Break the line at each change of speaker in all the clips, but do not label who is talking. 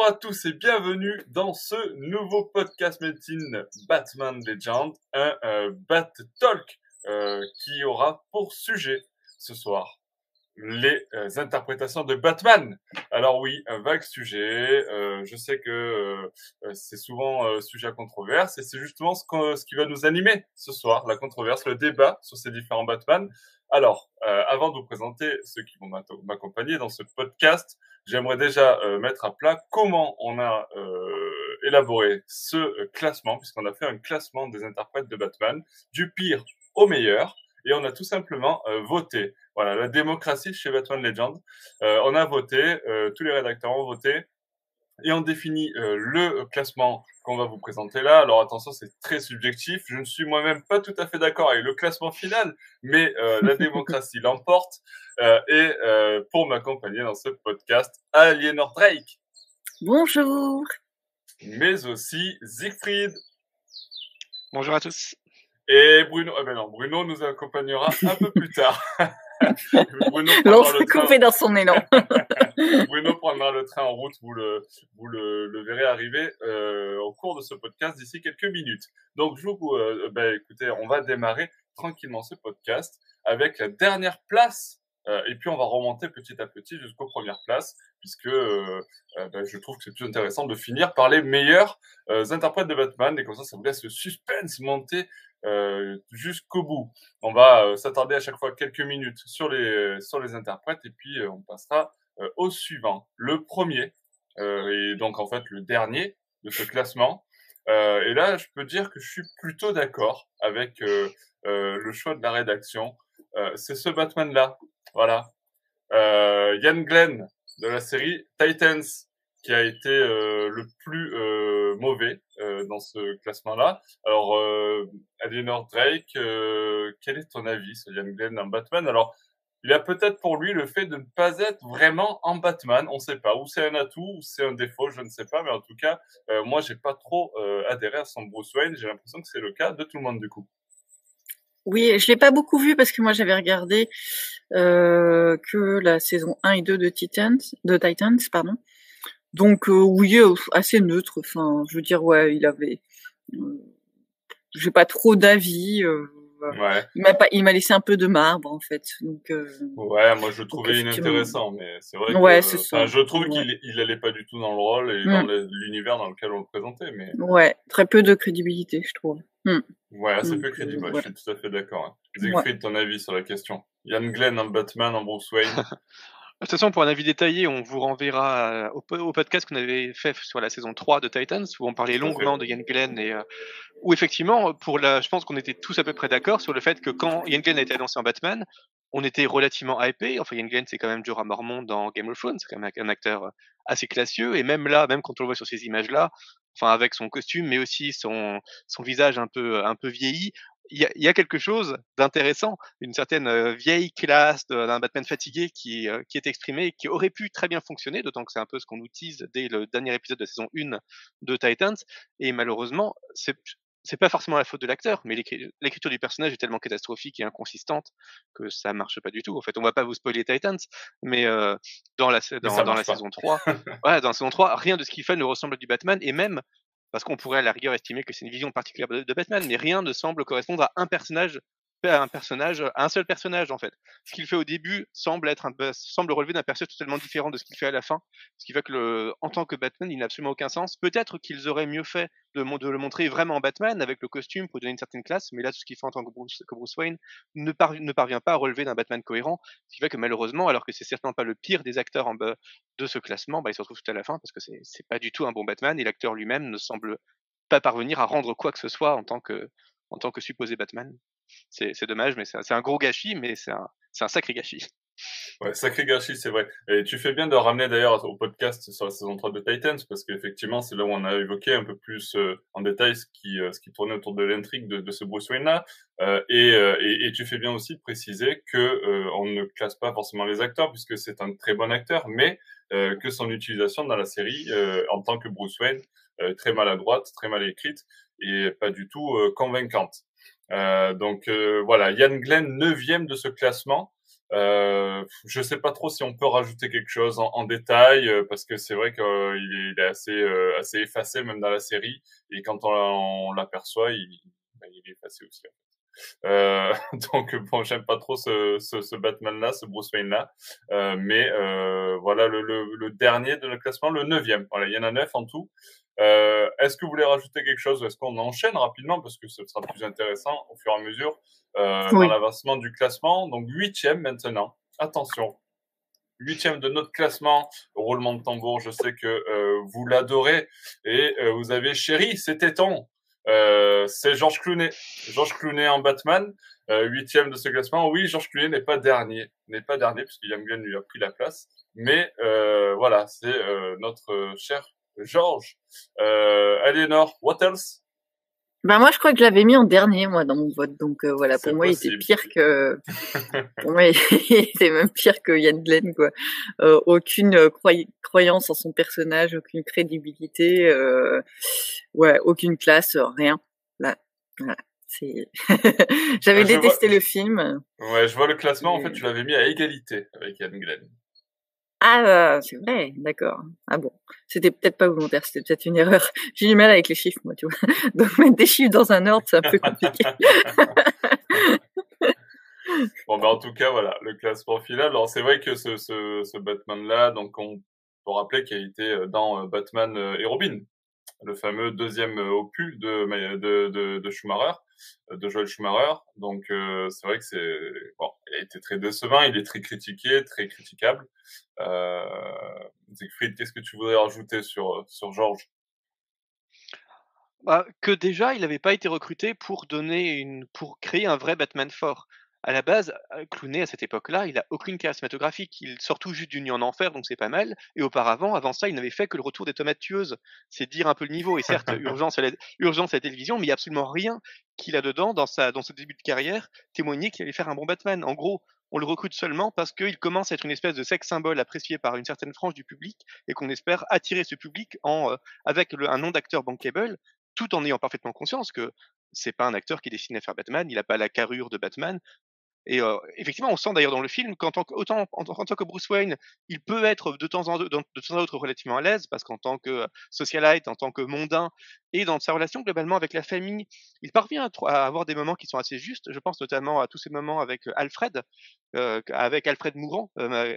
Bonjour à tous et bienvenue dans ce nouveau podcast Médecine Batman Legend, un euh, Bat Talk euh, qui aura pour sujet ce soir les euh, interprétations de Batman. Alors oui, un vague sujet. Je sais que c'est souvent sujet à controverse et c'est justement ce, ce, qui va nous animer ce soir, la controverse, le débat sur ces différents Batman. Alors, avant de vous présenter ceux qui vont m'accompagner dans ce podcast, j'aimerais déjà mettre à plat comment on a élaboré ce classement, puisqu'on a fait un classement des interprètes de Batman, du pire au meilleur et on a tout simplement euh, voté. Voilà, la démocratie chez Batman Legend. Euh, on a voté, euh, tous les rédacteurs ont voté, et on définit le classement qu'on va vous présenter là. Alors attention, c'est très subjectif. Je ne suis moi-même pas tout à fait d'accord avec le classement final, mais la démocratie l'emporte. et pour m'accompagner dans ce podcast, Aliénor Drake.
Bonjour.
Mais aussi Siegfried.
Bonjour à tous.
Et Bruno, ah ben non, Bruno nous accompagnera un peu plus tard.
Bruno le train. dans son élan.
Bruno prendra le train en route, vous le, vous le, le verrez arriver euh, au cours de ce podcast d'ici quelques minutes. Donc, je vous, euh, ben, écoutez, on va démarrer tranquillement ce podcast avec la dernière place euh, et puis on va remonter petit à petit jusqu'aux premières places, puisque euh, euh, ben, je trouve que c'est plus intéressant de finir par les meilleurs interprètes de Batman, et comme ça, ça vous laisse le suspense monter jusqu'au bout. On va s'attarder à chaque fois quelques minutes sur les sur les interprètes, et puis on passera au suivant, le premier, et donc en fait le dernier de ce classement. et là, je peux dire que je suis plutôt d'accord avec le choix de la rédaction. c'est ce Batman-là voilà. Euh, Yann Glenn de la série Titans qui a été euh, le plus euh, mauvais euh, dans ce classement-là. Alors, euh, Drake, euh, quel est ton avis sur Yann Glenn en Batman? Alors, il a peut-être pour lui le fait de ne pas être vraiment en Batman. On ne sait pas. Ou c'est un atout, ou c'est un défaut, je ne sais pas. Mais en tout cas, moi, j'ai pas trop adhéré à son Bruce Wayne. J'ai l'impression que c'est le cas de tout le monde du coup.
Oui, je l'ai pas beaucoup vu parce que moi j'avais regardé euh, que la saison 1 et 2 de Titans, de Titans, pardon. Donc euh, oui, euh, assez neutre. Enfin, je veux dire, ouais, il avait. Euh, j'ai pas trop d'avis. Euh,
ouais.
Il m'a pas, il m'a laissé un peu de marbre en fait. Donc.
Euh, ouais, moi je le trouvais inintéressant, mais c'est vrai.
Ouais, c'est ça.
Je trouve qu'il il allait pas du tout dans le rôle et dans mm. l'univers dans lequel on le présentait, mais.
Ouais, très peu de crédibilité, je trouve.
Mm. Ouais, assez peu crédible. Ouais. Je suis tout à fait d'accord. Hein. Siegfried, ton avis sur la question? Yann Glenn en Batman, en Bruce Wayne?
De toute façon, pour un avis détaillé, on vous renverra au, au podcast qu'on avait fait sur la saison 3 de Titans, où on parlait longuement de Ian Glenn et euh, où effectivement, pour la, je pense qu'on était tous à peu près d'accord sur le fait que quand Ian Glenn a été annoncé en Batman, on était relativement hypé. Enfin, Ian Glenn, c'est quand même Jorah Mormont dans Game of Thrones, c'est quand même un acteur assez classieux. Et même là, même quand on le voit sur ces images-là, enfin avec son costume, mais aussi son son visage un peu un peu vieilli, il y a, quelque chose d'intéressant, une certaine vieille classe d'un Batman fatigué qui, qui est exprimé, qui aurait pu très bien fonctionner, d'autant que c'est un peu ce qu'on nous tease dès le dernier épisode de saison 1 de Titans. Et malheureusement, c'est c'est pas forcément la faute de l'acteur, mais l'écriture du personnage est tellement catastrophique et inconsistante que ça marche pas du tout. En fait, on va pas vous spoiler Titans, mais euh, dans la dans, dans la saison 3, ouais, dans la saison 3, rien de ce qu'il fait ne ressemble à du Batman et même parce qu'on pourrait à la rigueur estimer que c'est une vision particulière de Batman, mais rien ne semble correspondre à un personnage un personnage, un seul personnage en fait. Ce qu'il fait au début semble être un, semble relever d'un personnage totalement différent de ce qu'il fait à la fin, ce qui fait que le, en tant que Batman, il n'a absolument aucun sens. Peut-être qu'ils auraient mieux fait de, le montrer vraiment en Batman avec le costume pour donner une certaine classe, mais là tout ce qu'il fait en tant que Bruce, Wayne ne, ne, parvient pas à relever d'un Batman cohérent, ce qui fait que malheureusement, alors que c'est certainement pas le pire des acteurs en, de ce classement, bah, il se retrouve tout à la fin parce que c'est pas du tout un bon Batman et l'acteur lui-même ne semble pas parvenir à rendre quoi que ce soit en tant que, en tant que supposé Batman. C'est dommage, mais c'est un gros gâchis, mais c'est un, sacré gâchis.
Ouais, sacré gâchis, c'est vrai. Et tu fais bien de ramener d'ailleurs au podcast sur la saison 3 de Titans, parce qu'effectivement, c'est là où on a évoqué un peu plus euh, en détail ce qui, euh, ce qui tournait autour de l'intrigue de, ce Bruce Wayne-là. Euh, et, tu fais bien aussi de préciser que on ne classe pas forcément les acteurs, puisque c'est un très bon acteur, mais que son utilisation dans la série en tant que Bruce Wayne, très maladroite, très mal écrite, et pas du tout convaincante. Donc voilà, Yann Glenn, neuvième de ce classement. Euh, je sais pas trop si on peut rajouter quelque chose en, en détail euh, parce que c'est vrai qu'il est, il est assez euh, assez effacé même dans la série et quand on, l'aperçoit il, ben, il est effacé aussi. Euh, donc bon, j'aime pas trop ce, ce, ce Batman-là, ce Bruce Wayne-là, euh, mais euh, voilà le, le, le, dernier de notre classement, le neuvième. Voilà, il y en a neuf en tout. Euh, est-ce que vous voulez rajouter quelque chose? Est-ce qu'on enchaîne rapidement? Parce que ce sera plus intéressant au fur et à mesure euh, oui. dans l'avancement du classement. Donc huitième maintenant. Attention, huitième de notre classement. Roulement de tambour, je sais que euh, vous l'adorez et euh, vous avez chéri, c'était ton. Euh, c'est Georges Clooney. Georges Clooney en Batman, euh, huitième de ce classement. Oui, Georges Clooney n'est pas dernier, n'est pas dernier puisque Young Gunn lui a pris la place. Mais euh, voilà, c'est notre cher Georges. Euh, Aliénor, what else?
Ben moi, je crois que je l'avais mis en dernier, moi, dans mon vote. Donc euh, voilà, pour moi, il était pire que. pour moi, il était même pire que Yann Glenn, quoi. Euh, aucune euh, croyance en son personnage, aucune crédibilité, euh, ouais, aucune classe, rien. Là, voilà. C'est. J'avais détesté
vois...
le film.
Ouais, je vois le classement. En fait, tu l'avais mis à égalité avec Yann Glenn.
Ah, c'est vrai, d'accord. Ah bon, c'était peut-être pas volontaire, c'était peut-être une erreur. J'ai du mal avec les chiffres, moi, tu vois. Donc mettre des chiffres dans un ordre, c'est un peu compliqué.
bon, ben en tout cas, voilà, le classement final. Alors c'est vrai que ce, ce, ce Batman-là, donc on peut rappeler qu'il a été dans Batman et Robin, le fameux deuxième opus de, de, de, Schumacher, de Joel Schumacher. Donc euh, c'est vrai que c'est bon, il a été très décevant, il est très critiqué, très critiquable. Euh, qu'est-ce que tu voudrais rajouter sur sur George
bah, que déjà il n'avait pas été recruté pour donner une pour créer un vrai Batman fort à la base, Clooney à cette époque-là, il a aucune carrière cinématographique. Il sort tout juste du Nuit en Enfer, donc c'est pas mal. Et auparavant, avant ça, il n'avait fait que le retour des tomates tueuses. C'est dire un peu le niveau. Et certes, urgence à la, urgence à la télévision, mais il n'y a absolument rien qu'il a dedans dans sa, dans ce début de carrière témoigner qu'il allait faire un bon Batman. En gros, on le recrute seulement parce qu'il commence à être une espèce de sexe symbole apprécié par une certaine frange du public et qu'on espère attirer ce public en, euh, avec le, un nom d'acteur bankable, tout en ayant parfaitement conscience que c'est pas un acteur qui est destiné à faire Batman, il n'a pas la carrure de Batman, et euh, effectivement, on sent d'ailleurs dans le film qu'en tant que, autant en, tant que Bruce Wayne, il peut être de temps en, de, de temps en autre relativement à l'aise, parce qu'en tant que socialite, en tant que mondain, et dans sa relation globalement avec la famille, il parvient à, à, avoir des moments qui sont assez justes. Je pense notamment à tous ces moments avec Alfred, euh, avec Alfred mourant, euh,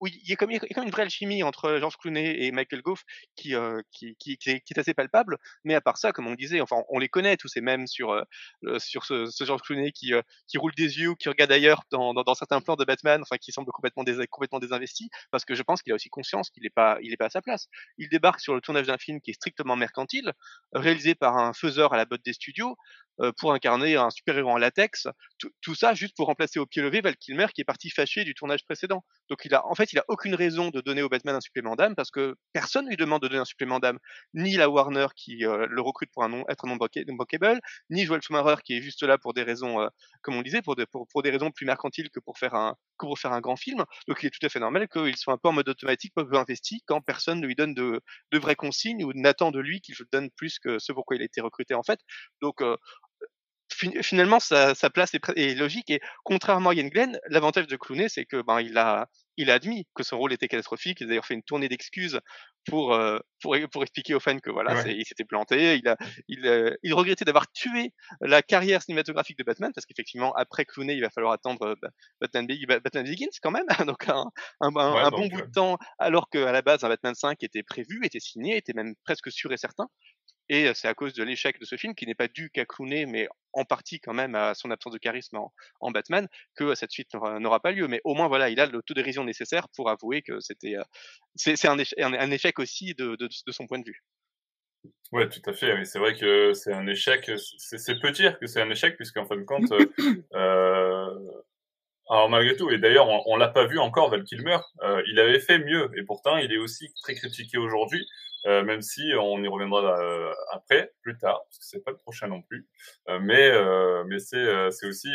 oui, il y a comme, il une vraie alchimie entre George Clooney et Michael Goff qui, euh, qui, est, assez palpable. Mais à part ça, comme on disait, enfin, on les connaît tous mêmes sur, euh, sur ce, ce George Clooney qui, euh, qui roule des yeux, qui regarde ailleurs dans, certains plans de Batman, enfin, qui semble complètement, dés, complètement désinvesti, parce que je pense qu'il a aussi conscience qu'il n'est pas, à sa place. Il débarque sur le tournage d'un film qui est strictement mercantile, réalisé par un faiseur à la botte des studios, pour incarner un super-héros en latex. Tout, ça juste pour remplacer au pied levé Val Kilmer qui est parti fâché du tournage précédent. A, en fait, il a aucune raison de donner au Batman un supplément d'âme parce que personne ne lui demande de donner un supplément d'âme, ni la Warner qui euh, le recrute pour un nom, être un nom bankable, ni Joel Schumacher qui est juste là pour des raisons, euh, comme on disait, pour, pour, des raisons plus mercantiles que pour faire un pour un grand film. Donc il est tout à fait normal qu'il soit un peu en mode automatique, peu investi quand personne ne lui donne de, vraies consignes ou n'attend de lui qu'il donne plus que ce pourquoi il a été recruté en fait. Donc euh, finalement sa, place est, est, logique et contrairement à Ian Glenn, l'avantage de Clooney c'est que ben il a il a admis que son rôle était catastrophique. Il a d'ailleurs fait une tournée d'excuses pour, euh, pour pour expliquer aux fans que voilà, ouais. il s'était planté. Il a il euh, il regrettait d'avoir tué la carrière cinématographique de Batman parce qu'effectivement après Clooney, il va falloir attendre euh, Batman, Batman Begins quand même, donc un, un, un, ouais, un bon bout de temps alors qu'à la base un Batman 5 était prévu, était signé, était même presque sûr et certain. Et c'est à cause de l'échec de ce film, qui n'est pas dû qu'à Clooney, mais en partie quand même à son absence de charisme en, en Batman, que cette suite n'aura pas lieu. Mais au moins, voilà, il a l'autodérision nécessaire pour avouer que c'était c'est un, échec, un, échec aussi de, de, de, son point de vue.
Ouais, tout à fait. Oui. C'est vrai que c'est un échec. C'est peu dire que c'est un échec, puisqu'en fin de compte, euh, alors malgré tout, et d'ailleurs on, on l'a pas vu encore Val Kilmer, euh, il avait fait mieux, et pourtant il est aussi très critiqué aujourd'hui. Euh, même si on y reviendra euh, après, plus tard, parce que c'est pas le prochain non plus. Euh, mais euh, mais c'est euh, c'est aussi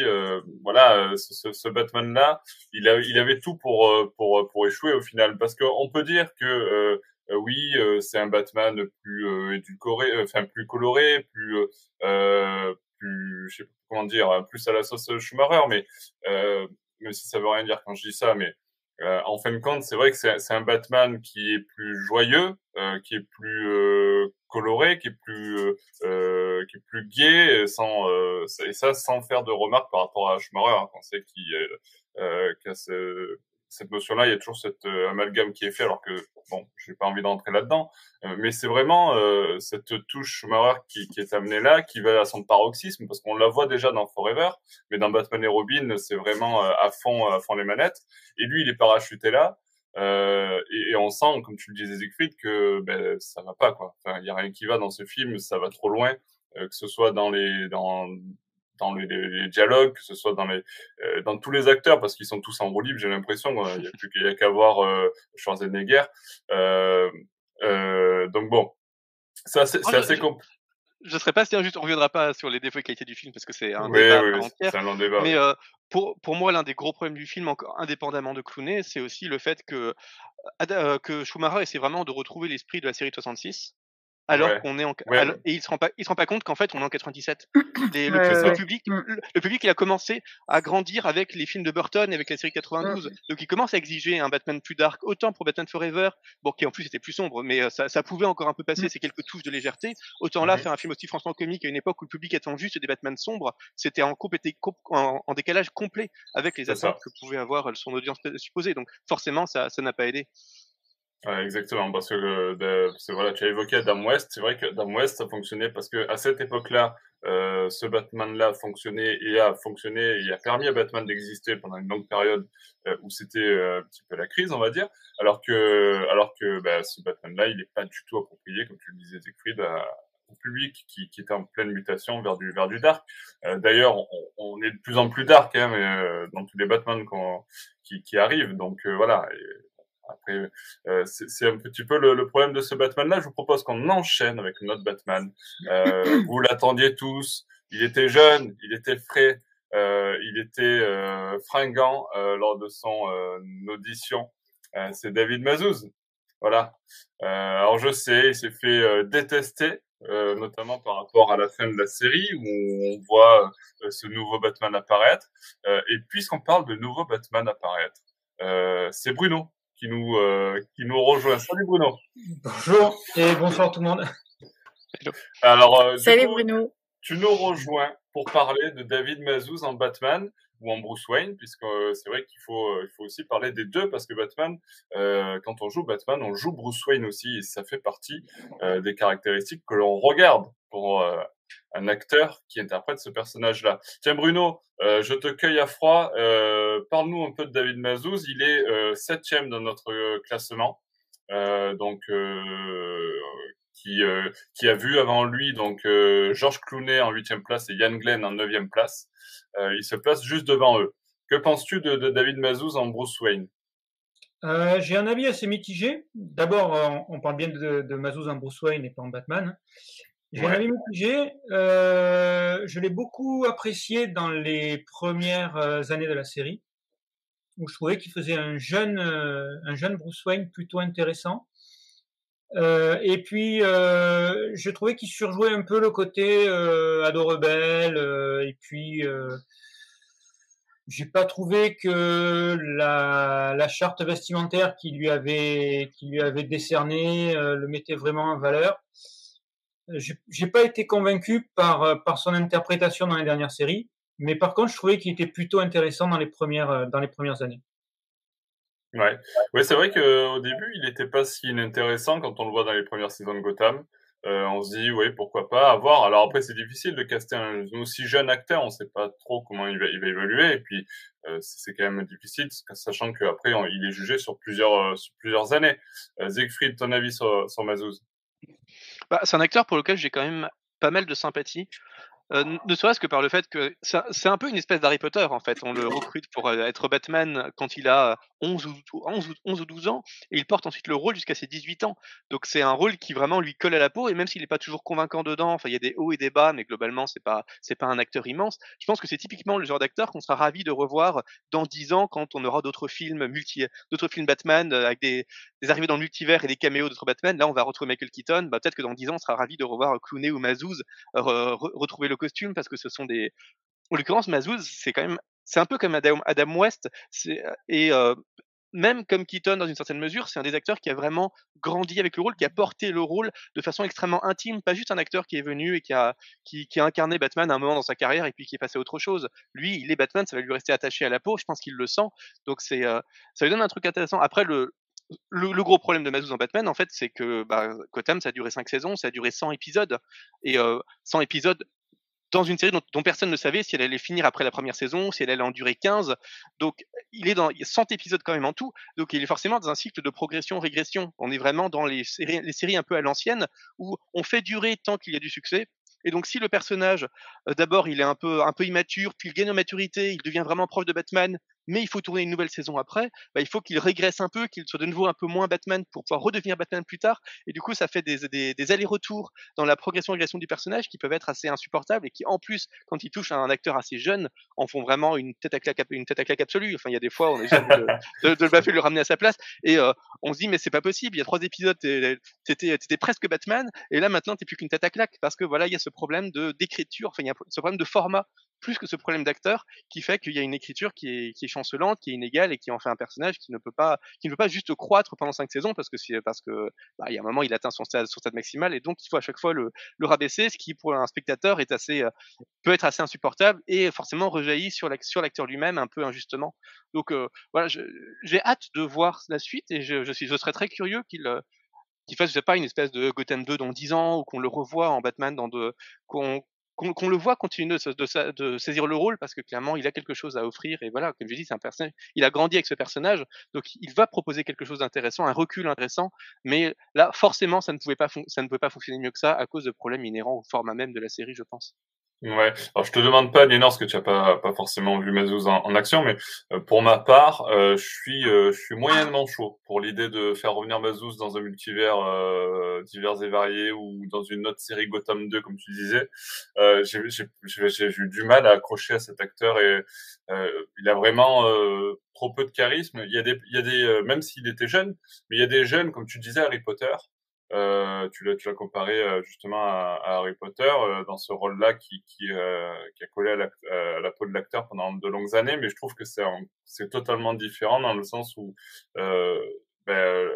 voilà ce, ce Batman là, il a il avait tout pour pour pour échouer au final, parce qu'on peut dire que oui c'est un Batman plus édulcoré, enfin plus coloré, plus plus je sais pas comment dire, plus à la sauce Schumacher, mais même si ça veut rien dire quand je dis ça, mais euh, en fin de compte, c'est vrai que c'est un Batman qui est plus joyeux, euh, qui est plus euh, coloré, qui est plus euh, qui est plus gai, sans et ça sans faire de remarques par rapport à Schumacher, hein, qu'on sait qu'il qu a ce, cette notion-là, il y a toujours cette euh, amalgame qui est fait, alors que bon, j'ai pas envie d'entrer là-dedans, euh, mais c'est vraiment euh, cette touche Schumacher qui, qui, est amenée là, qui va à son paroxysme, parce qu'on la voit déjà dans Forever, mais dans Batman et Robin, c'est vraiment à fond, à fond les manettes. Et lui, il est parachuté là. Euh, et, et, on sent, comme tu le disais, Siegfried, que ben, ça va pas quoi. Enfin, il y a rien qui va dans ce film, ça va trop loin, que ce soit dans les dans dans les, les, dialogues, que ce soit dans les euh, dans tous les acteurs, parce qu'ils sont tous en roue libre, j'ai l'impression. Il n'y a plus qu'à voir euh, Schwarzenegger. Euh, euh, donc bon, c'est assez, c'est assez compliqué
je serais pas si injuste, on reviendra pas sur les défauts et qualités du film parce que c'est un, débat
oui, entière. Un débat.
Mais euh, pour, pour moi, l'un des gros problèmes du film, encore indépendamment de Clooney, c'est aussi le fait que, euh, que Schumacher essaie vraiment de retrouver l'esprit de la série 66 alors qu'on est en et il se rend pas il se rend pas compte qu'en fait on est en 97 le, public mm. le, public il a commencé à grandir avec les films de Burton et avec la série 92 mm. donc il commence à exiger un Batman plus dark autant pour Batman Forever bon qui en plus était plus sombre mais euh, ça, ça pouvait encore un peu passer mm. ces quelques touches de légèreté. Autant là faire un film aussi franchement comique à une époque où le public attend juste des Batman sombres c'était en, en, en, décalage complet avec les attentes que pouvait avoir son audience supposée. Donc forcément ça ça n'a pas aidé
Exactement, parce que euh, voilà, tu as évoqué Adam West. C'est vrai que Adam West, ça fonctionnait parce que à cette époque-là, euh, ce Batman-là fonctionnait et a fonctionné et a permis à Batman d'exister pendant une longue période euh, où c'était euh, un petit peu la crise, on va dire. Alors que, alors que bah, ce Batman-là, il n'est pas du tout approprié, comme tu le disais, Siegfried, au public qui, qui, était en pleine mutation vers du vers du dark. Euh, D'ailleurs, on, est de plus en plus dark hein, mais, dans tous les Batman qui, qui arrivent. Donc voilà. Après, euh, c'est un petit peu le, problème de ce Batman-là. Je vous propose qu'on enchaîne avec notre Batman. Euh, vous l'attendiez tous. Il était jeune, il était frais, euh, il était fringant lors de son audition. c'est David Mazouz. Voilà. alors je sais, il s'est fait détester, notamment par rapport à la fin de la série où on voit ce nouveau Batman apparaître. et puisqu'on parle de nouveau Batman apparaître, c'est Bruno qui nous, euh, qui nous rejoint. Salut Bruno.
Bonjour et bonsoir tout le monde.
Alors, euh,
Salut Bruno.
Tu nous rejoins pour parler de David Mazouz en Batman ou en Bruce Wayne, puisque euh, c'est vrai qu'il faut, il faut aussi parler des deux, parce que Batman, euh, quand on joue Batman, on joue Bruce Wayne aussi, et ça fait partie euh, des caractéristiques que l'on regarde pour un acteur qui interprète ce personnage-là. Tiens Bruno, euh, je te cueille à froid. Euh, Parle-nous un peu de David Mazouz. Il est euh, septième dans notre classement, donc qui qui a vu avant lui donc Georges Clooney en huitième place et Yann Glenn en neuvième place. il se place juste devant eux. Que penses-tu de, David Mazouz en Bruce Wayne?
J'ai un avis assez mitigé. D'abord, on, parle bien de Mazouz en Bruce Wayne et pas en Batman. J'ai un avis mitigé. Euh, je l'ai beaucoup apprécié dans les premières euh, années de la série, où je trouvais qu'il faisait un jeune, euh, un jeune Bruce Wayne plutôt intéressant. Euh, et puis, euh, je trouvais qu'il surjouait un peu le côté euh, ado rebelle. et puis, j'ai pas trouvé que la, la charte vestimentaire qui lui avait, qui lui avait décerné le mettait vraiment en valeur j'ai pas été convaincu par, euh, par son interprétation dans les dernières séries, mais par contre, je trouvais qu'il était plutôt intéressant dans les premières, euh, dans les premières années.
Ouais, ouais c'est vrai qu'au début, il n'était pas si intéressant quand on le voit dans les premières saisons de Gotham. Euh, on se dit, oui, pourquoi pas, avoir. Alors après, c'est difficile de caster un aussi jeune acteur, on ne sait pas trop comment il va, il va évoluer, et puis euh, c'est quand même difficile, sachant qu'après, il est jugé sur plusieurs, sur plusieurs années. Euh, Siegfried, ton avis sur, sur Mazouz?
Bah, c'est un acteur pour lequel j'ai quand même pas mal de sympathie. Euh, ne serait-ce que par le fait que c'est un peu une espèce d'Harry Potter en fait. On le recrute pour euh, être Batman quand il a 11 ou, 11, ou, 11 ou 12 ans et il porte ensuite le rôle jusqu'à ses 18 ans. Donc c'est un rôle qui vraiment lui colle à la peau et même s'il n'est pas toujours convaincant dedans, enfin il y a des hauts et des bas, mais globalement c'est pas pas un acteur immense. Je pense que c'est typiquement le genre d'acteur qu'on sera ravi de revoir dans 10 ans quand on aura d'autres films films Batman euh, avec des, des arrivées dans le multivers et des caméos d'autres Batman. Là on va retrouver Michael Keaton. Bah, peut-être que dans 10 ans on sera ravi de revoir Clooney ou Mazouz retrouver le parce que ce sont des en l'occurrence, Mazouz, c'est quand même c'est un peu comme Adam, West, et même comme Keaton dans une certaine mesure, c'est un des acteurs qui a vraiment grandi avec le rôle, qui a porté le rôle de façon extrêmement intime, pas juste un acteur qui est venu et qui a, incarné Batman à un moment dans sa carrière et puis qui est passé à autre chose. Lui, il est Batman, ça va lui rester attaché à la peau, je pense qu'il le sent, donc euh, ça lui donne un truc intéressant. Après, le, gros problème de Mazouz en Batman, en fait, c'est que bah, ça a duré 5 saisons, ça a duré 100 épisodes, et euh, 100 épisodes dans une série dont, personne ne savait si elle allait finir après la première saison, si elle allait en durer 15. Donc, il est dans 100 épisodes quand même en tout. Donc, il est forcément dans un cycle de progression-régression. On est vraiment dans les séries, les séries un peu à l'ancienne où on fait durer tant qu'il y a du succès. Et donc, si le personnage, euh, d'abord, il est un peu, un peu immature, puis il gagne en maturité, il devient vraiment proche de Batman, mais il faut tourner une nouvelle saison après, bah, il faut qu'il régresse un peu, qu'il soit de nouveau un peu moins Batman pour pouvoir redevenir Batman plus tard. Et du coup, ça fait des, des, des allers-retours dans la progression-régression du personnage qui peuvent être assez insupportables et qui, en plus, quand ils touchent à un acteur assez jeune, en font vraiment une tête à claque, une tête à claque absolue. Enfin, il y a des fois, on est de, de, le baffer, de le ramener à sa place. Et euh, on se dit, mais c'est pas possible. Il y a trois épisodes, t'étais, étais presque Batman, et là maintenant, t'es plus qu'une tête à claque parce que voilà, il y a ce problème d'écriture, enfin, il y a ce problème de format plus que ce problème d'acteur qui fait qu'il y a une écriture qui est, chancelante, qui est inégale et qui en fait un personnage qui ne peut pas, qui ne peut pas juste croître pendant cinq saisons parce que c'est parce que bah, il y a un moment il atteint son stade, son stade maximal et donc il faut à chaque fois le, rabaisser, ce qui pour un spectateur est assez euh, peut être assez insupportable et forcément rejaillit sur l'acteur lui-même un peu injustement. Donc euh, voilà, j'ai hâte de voir la suite et je, suis, je serais très curieux qu'il euh, qu'il fasse, je sais pas, une espèce de Gotham 2 dans 10 ans, ou qu'on le revoie en Batman dans de, qu'on le voit continuer de, de, saisir le rôle parce que clairement il a quelque chose à offrir et voilà comme je dis c'est un personnage il a grandi avec ce personnage donc il va proposer quelque chose d'intéressant un recul intéressant mais là forcément ça ne pouvait pas ça ne pouvait pas fonctionner mieux que ça à cause de problèmes inhérents au format même de la série je pense
Ouais. Alors je te demande pas, Lénore, parce que tu as pas pas forcément vu Mazouz en, action, mais euh, pour ma part, euh, je suis euh, je suis moyennement chaud pour l'idée de faire revenir Mazouz dans un multivers divers et varié ou dans une autre série Gotham 2, comme tu disais. j'ai j'ai eu du mal à accrocher à cet acteur et il a vraiment trop peu de charisme. Il y a des il y a des même s'il était jeune, mais il y a des jeunes, comme tu disais, Harry Potter. Euh, tu l'as comparé euh, justement à, à, Harry Potter euh, dans ce rôle-là qui qui, euh, qui a collé à la, à la peau de l'acteur pendant de longues années, mais je trouve que c'est totalement différent dans le sens où ben,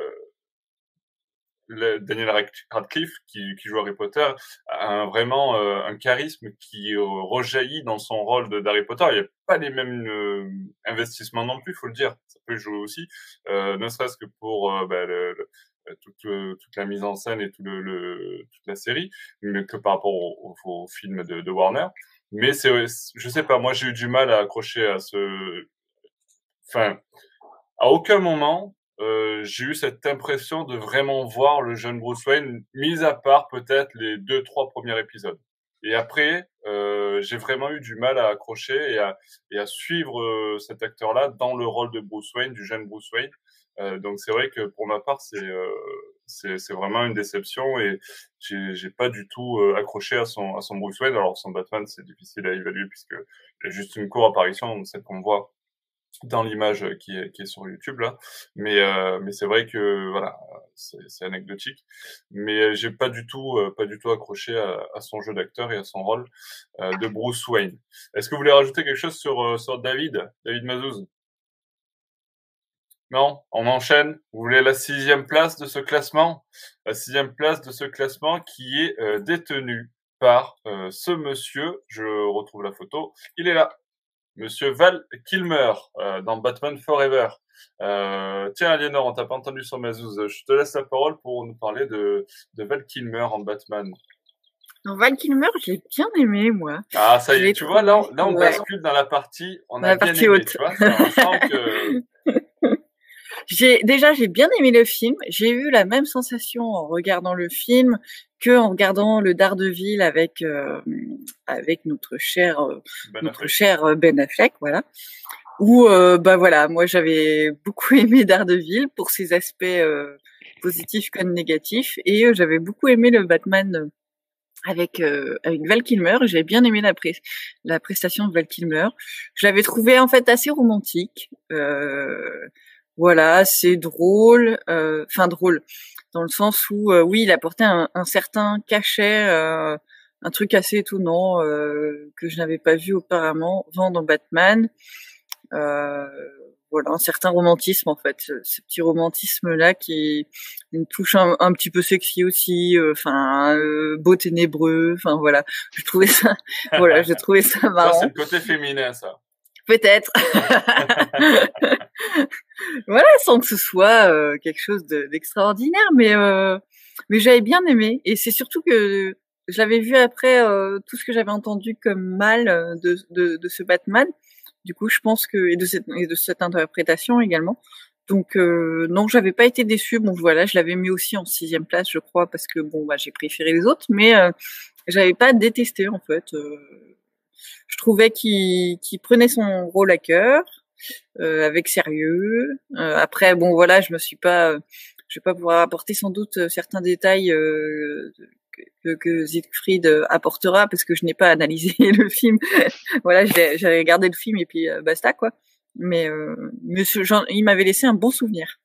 le Daniel Radcliffe qui, qui joue Harry Potter a un, vraiment un charisme qui rejaillit dans son rôle d'Harry Potter. Il n'y a pas les mêmes investissements non plus, faut le dire. Ça peut jouer aussi, ne serait-ce que pour ben, le, euh, toute, euh, toute la mise en scène et toute la série, mais que par rapport au, au, film de, Warner. Mais c'est, je sais pas, moi j'ai eu du mal à accrocher à ce, enfin, à aucun moment euh, j'ai eu cette impression de vraiment voir le jeune Bruce Wayne, mis à part peut-être les deux trois premiers épisodes. Et après, euh, j'ai vraiment eu du mal à accrocher et à, suivre euh, cet acteur-là dans le rôle de Bruce Wayne, du jeune Bruce Wayne. Euh, donc c'est vrai que pour ma part, c'est euh, c'est vraiment une déception et j'ai pas du tout euh, accroché à son à son Bruce Wayne. Alors son Batman, c'est difficile à évaluer puisque il y a juste une courte apparition, celle qu'on voit dans l'image qui est, qui est sur YouTube là, mais euh, mais c'est vrai que voilà, c'est anecdotique, mais j'ai pas du tout pas du tout accroché à, à son jeu d'acteur et à son rôle de Bruce Wayne. Est-ce que vous voulez rajouter quelque chose sur sur David, David Mazouz non, on enchaîne. Vous voulez la sixième place de ce classement? La sixième place de ce classement qui est euh, détenue par euh, ce monsieur. Je retrouve la photo. Il est là. Monsieur Val Kilmer euh, dans Batman Forever. tiens, Aliénor, on t'a pas entendu sur Mazouz. Je te laisse la parole pour nous parler de, de Val Kilmer en Batman.
Val Kilmer, je l'ai bien aimé, moi.
Ah, ça y est, tu vois, là, on, là, on bascule dans la partie, on a la bien partie aimé, haute. tu vois, que
J'ai déjà j'ai bien aimé le film. J'ai eu la même sensation en regardant le film que en regardant le Daredevil avec euh, avec notre cher euh, ben notre cher euh, Ben Affleck, voilà. Où bah voilà, moi j'avais beaucoup aimé Daredevil pour ses aspects positifs comme négatifs et j'avais beaucoup aimé le Batman avec avec Val Kilmer. J'ai bien aimé la, la prestation de Val Kilmer. Je l'avais trouvé en fait assez romantique. Euh, voilà, c'est drôle, euh, enfin drôle, dans le sens où euh, oui, il apportait un, un certain cachet, euh, un truc assez étonnant que je n'avais pas vu auparavant dans Batman. Euh, voilà, un certain romantisme en fait, ce petit romantisme là qui une touche un, un petit peu sexy aussi, euh, enfin euh, beau ténébreux, enfin voilà, je trouvais ça, voilà, je trouvais ça marrant.
Ça c'est le côté féminin ça.
Peut-être. voilà, sans que ce soit euh, quelque chose d'extraordinaire, mais mais j'avais bien aimé et c'est surtout que j'avais vu après tout ce que j'avais entendu comme mal de, de, de ce Batman du coup, je pense que et de cette, et de cette interprétation également. Donc euh, non, j'avais pas été déçue. Bon voilà, je l'avais mis aussi en sixième place, je crois, parce que bon bah j'ai préféré les autres, mais euh, j'avais pas détesté en fait. Euh, je trouvais qu'il prenait son rôle à cœur, euh, avec sérieux. Euh, après bon voilà, je me vais pas pouvoir apporter sans doute certains détails que, que Siegfried euh, apportera parce que je n'ai pas analysé le film. voilà, j'ai regardé le film et puis euh, basta quoi. Mais euh, il m'avait laissé un bon souvenir.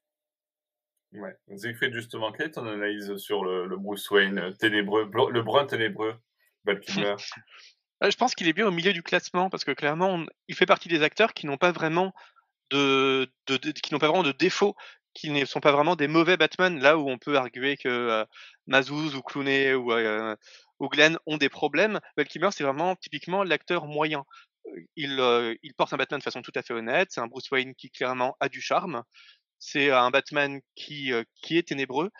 Ouais. Siegfried justement, quelle est ton analyse sur le, Bruce Wayne ténébreux, le brun ténébreux, Val
Je pense qu'il est bien au milieu du classement parce que clairement, il fait partie des acteurs qui n'ont pas vraiment de, qui n'ont pas vraiment de défauts qui ne sont pas vraiment des mauvais Batman, là où on peut arguer que euh, Mazouz ou Clooney ou, euh, Glenn ont des problèmes. Val Kilmer, c'est vraiment typiquement l'acteur moyen. Il, euh, il porte un Batman de façon tout à fait honnête, c'est un Bruce Wayne qui clairement a du charme, c'est un Batman qui, euh, qui est ténébreux.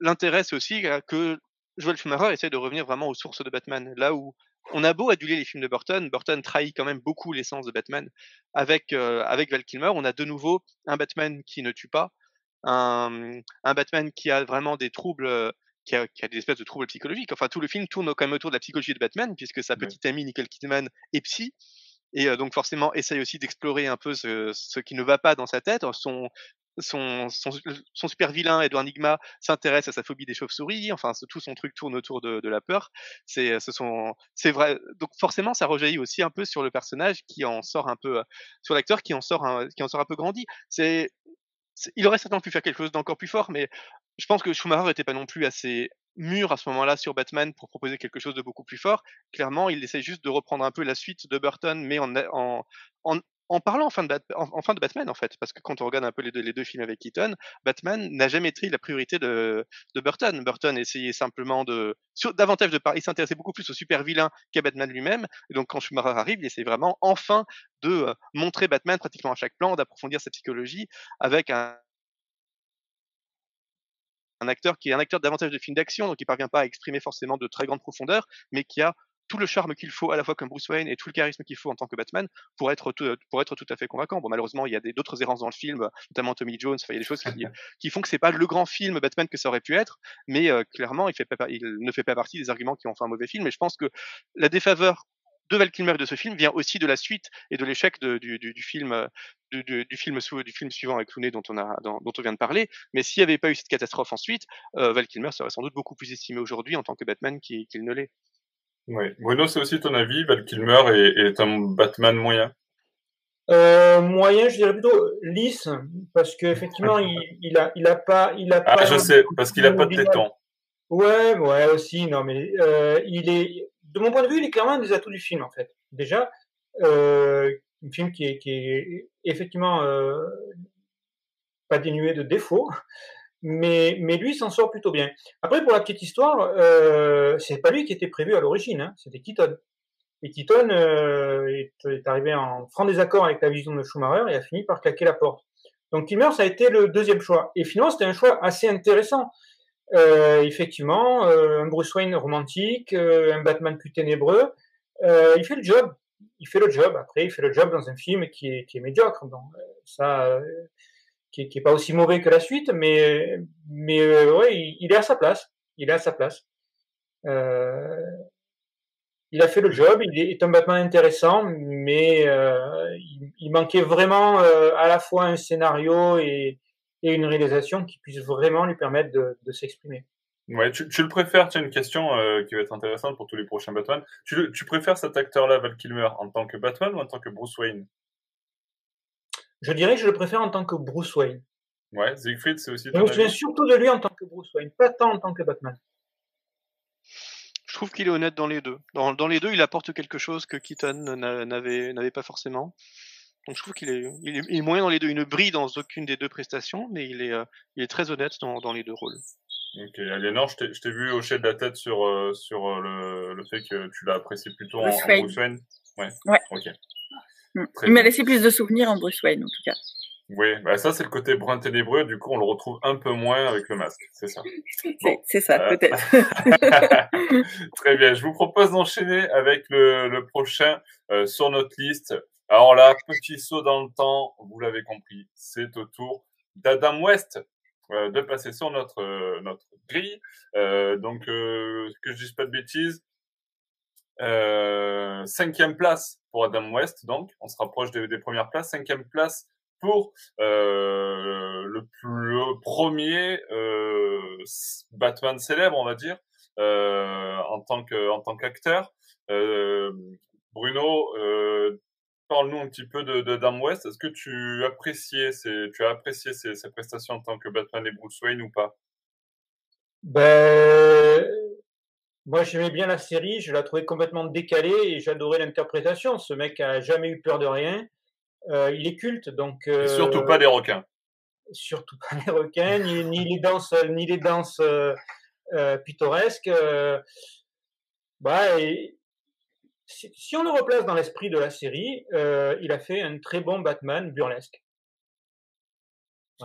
L'intérêt, c'est aussi que Joel Schumacher essaie de revenir vraiment aux sources de Batman, là où on a beau aduler les films de Burton, Burton trahit quand même beaucoup l'essence de Batman. Avec euh, avec Val Kilmer, on a de nouveau un Batman qui ne tue pas, un, un Batman qui a vraiment des troubles, euh, qui a, qui a, des espèces de troubles psychologiques. Enfin, tout le film tourne quand même autour de la psychologie de Batman, puisque sa petite amie Nicole Kidman est psy. Et euh, donc forcément essaye aussi d'explorer un peu ce, ce, qui ne va pas dans sa tête. Son, son, super vilain Edward Nigma s'intéresse à sa phobie des chauves-souris. Enfin, tout son truc tourne autour de, la peur. C'est, vrai. Donc forcément, ça rejaillit aussi un peu sur le personnage qui en sort un peu, sur l'acteur qui en sort, un, qui en sort un peu grandi. Il aurait certainement pu faire quelque chose d'encore plus fort, mais je pense que Schumacher n'était pas non plus assez mûr à ce moment-là sur Batman pour proposer quelque chose de beaucoup plus fort. Clairement, il essaie juste de reprendre un peu la suite de Burton, mais en, en parlant enfin de, enfin de Batman en fait, parce que quand on regarde un peu les deux, films avec Keaton, Batman n'a jamais pris la priorité de, Burton. Burton essayait simplement de davantage de il s'intéressait beaucoup plus au super vilain qu'à Batman lui-même. Et donc quand Schumacher arrive, il essaie vraiment enfin de euh, montrer Batman pratiquement à chaque plan, d'approfondir sa psychologie avec un un acteur qui est un acteur davantage de films d'action, donc il parvient pas à exprimer forcément de très grande profondeur, mais qui a tout le charme qu'il faut à la fois comme Bruce Wayne et tout le charisme qu'il faut en tant que Batman pour être tout, pour être tout à fait convaincant. Bon, malheureusement, il y a d'autres errances dans le film, notamment Tommy Jones. Il y a des choses qui, qui font que c'est pas le grand film Batman que ça aurait pu être, mais euh, clairement, il, fait pas, il ne fait pas partie des arguments qui ont fait un mauvais film. Et je pense que la défaveur de Val Kilmer de ce film vient aussi de la suite et de l'échec du, du, du, film du, du, film du film suivant avec Clooney dont on a dont, dont on vient de parler. Mais s'il n'y avait pas eu cette catastrophe ensuite, euh, Val Kilmer serait sans doute beaucoup plus estimé aujourd'hui en tant que Batman qu'il ne l'est.
Oui. Bruno, c'est aussi ton avis, Val Kilmer est, est un Batman moyen?
Euh, moyen, je dirais plutôt lisse, parce qu'effectivement, il, il a, il a pas, il a
ah,
pas.
je sais, parce qu'il a pas de téton.
Ouais, ouais, aussi, non, mais euh, il est, de mon point de vue, il est clairement un des atouts du film, en fait. Déjà, euh, un film qui est, qui est effectivement euh, pas dénué de défauts, mais, mais lui s'en sort plutôt bien. Après, pour la petite histoire, euh, c'est pas lui qui était prévu à l'origine, hein, c'était Keaton. Et Keaton euh, est, arrivé en franc désaccord avec la vision de Schumacher et a fini par claquer la porte. Donc Kilmer, ça a été le deuxième choix. Et finalement, c'était un choix assez intéressant. Euh, effectivement, euh, un Bruce Wayne romantique, un Batman plus ténébreux. Il fait le job. Il fait le job. Après, il fait le job dans un film qui est, qui est médiocre. Donc, ça, qui, qui est pas aussi mauvais que la suite, mais mais euh, ouais, il, est à sa place. Il est à sa place. Euh, il a fait le job. Il est un Batman intéressant, mais euh, il, manquait vraiment à la fois un scénario et, une réalisation qui puisse vraiment lui permettre de, s'exprimer.
Ouais, tu, le préfères, tu as une question qui va être intéressante pour tous les prochains Batman. Tu, tu préfères cet acteur-là, Val Kilmer, en tant que Batman ou en tant que Bruce Wayne?
Je dirais que je le préfère en tant que Bruce Wayne.
Ouais, Siegfried, c'est aussi.
Je me souviens surtout de lui en tant que Bruce Wayne, pas tant en tant que Batman.
Je trouve qu'il est honnête dans les deux. Dans, dans, les deux, il apporte quelque chose que Keaton n'avait n'avait pas forcément. Donc je trouve qu'il est, il est, moyen dans les deux. Il ne brille dans aucune des deux prestations, mais il est, il est très honnête dans, dans les deux rôles.
Ok, Aliénor, je t'ai vu hocher de la tête sur, sur le, le fait que tu l'as apprécié plutôt en, Bruce Wayne. Ouais.
ouais. Ok. Mm. Il m'a laissé plus de souvenirs en Bruce Wayne, en tout cas.
Oui, bah ça c'est le côté brun ténébreux, du coup on le retrouve un peu moins avec le masque, c'est ça.
C'est ça, euh, peut-être.
Très bien, je vous propose d'enchaîner avec le, le prochain euh, sur notre liste. Alors là, petit saut dans le temps, vous l'avez compris, c'est au tour d'Adam West euh, de passer sur notre notre grille. donc que je dise pas de bêtises, cinquième place pour Adam West, donc on se rapproche des, premières places. Cinquième place pour euh, le, premier euh, Batman célèbre, on va dire, euh, en tant que en tant qu'acteur. Euh, Bruno, euh, parle-nous un petit peu de, de Dame West. Est-ce que tu appréciais ces, tu as apprécié ses, prestations en tant que Batman et Bruce Wayne ou pas?
Ben, moi j'aimais bien la série, je la trouvais complètement décalée et j'adorais l'interprétation. Ce mec a jamais eu peur de rien. Euh, il est culte, donc.
surtout pas des requins.
Surtout pas des requins, ni, ni, les danses, ni les danses euh, euh, pittoresques. bah, et, si, on le replace dans l'esprit de la série, il a fait un très bon Batman burlesque.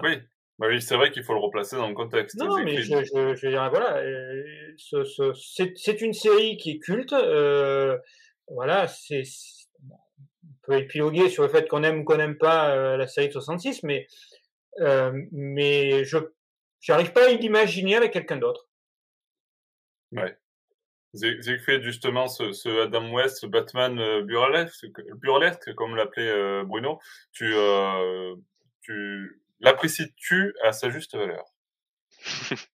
Oui, oui, c'est vrai qu'il faut le replacer dans le contexte.
Non, mais je, je, je dirais, voilà, ce, ce, c'est une série qui est culte. Euh, voilà, c'est peut épiloguer sur le fait qu'on aime ou qu'on n'aime pas euh, la série de 66, mais, euh, mais je n'arrive pas à l'imaginer avec quelqu'un d'autre.
Ouais. Siegfried, justement, ce, ce, Adam West, ce Batman burlesque, burlesque comme l'appelait Bruno, tu, tu l'apprécies-tu à sa juste valeur?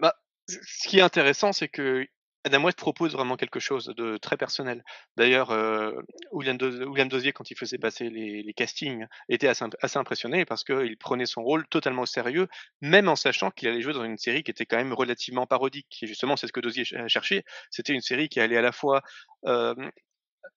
Bah, Ce qui est intéressant, c'est que Adam West propose vraiment quelque chose de très personnel. D'ailleurs, euh, William, Dozier, quand il faisait passer les, castings, était assez, impressionné parce qu'il prenait son rôle totalement au sérieux, même en sachant qu'il allait jouer dans une série qui était quand même relativement parodique. Et justement, c'est ce que Dozier cherchait. C'était une série qui allait à la fois euh,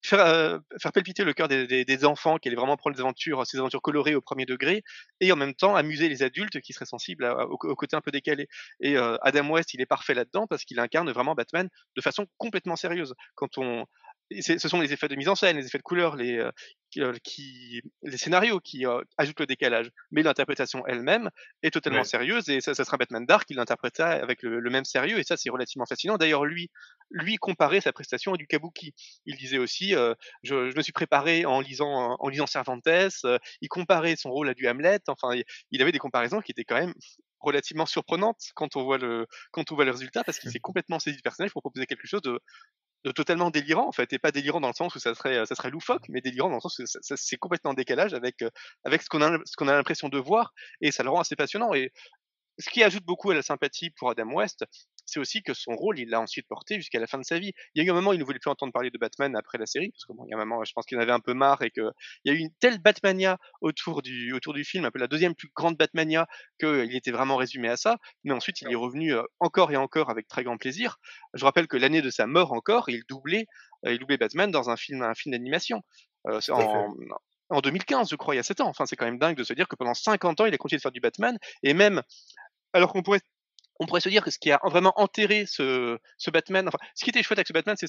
faire, euh, faire palpiter le cœur des, enfants qui allaient vraiment prendre des aventures, ces aventures colorées au premier degré, et en même temps amuser les adultes qui seraient sensibles au, côté un peu décalé. Et euh, Adam West, il est parfait là-dedans parce qu'il incarne vraiment Batman de façon complètement sérieuse. Quand on, ce sont les effets de mise en scène, les effets de couleur, les, euh, euh, qui, les scénarios qui euh, ajoutent le décalage. Mais l'interprétation elle-même est totalement sérieuse et ça, ça, sera Batman Dark qui l'interprétera avec le, même sérieux et ça c'est relativement fascinant. D'ailleurs lui, lui comparait sa prestation à du kabuki. Il disait aussi, je, je, me suis préparé en lisant en lisant Cervantes. il comparait son rôle à du Hamlet. Enfin, il avait des comparaisons qui étaient quand même relativement surprenantes quand on voit le quand on voit le résultat parce qu'il s'est complètement saisi du personnage pour proposer quelque chose de totalement délirant en fait et pas délirant dans le sens où ça serait ça serait loufoque mais délirant dans le sens où ça, c'est complètement en décalage avec euh, avec ce qu'on a ce qu'on a l'impression de voir et ça le rend assez passionnant et ce qui ajoute beaucoup à la sympathie pour Adam West, c'est aussi que son rôle, il l'a ensuite porté jusqu'à la fin de sa vie. Il y a eu un moment, il ne voulait plus entendre parler de Batman après la série, parce que bon, il y a un moment, je pense qu'il en avait un peu marre et qu'il y a eu une telle Batmania autour du, autour du film, un peu la deuxième plus grande Batmania, qu'il était vraiment résumé à ça. Mais ensuite, il est revenu euh, encore et encore avec très grand plaisir. Je rappelle que l'année de sa mort encore, il doublait, euh, il doublait Batman dans un film, un film d'animation. Euh, en, en 2015, je crois, il y a 7 ans. Enfin, c'est quand même dingue de se dire que pendant 50 ans, il a continué de faire du Batman. Et même alors qu'on pourrait on pourrait se dire que ce qui a vraiment enterré ce, Batman, enfin, ce qui était chouette avec ce Batman, c'est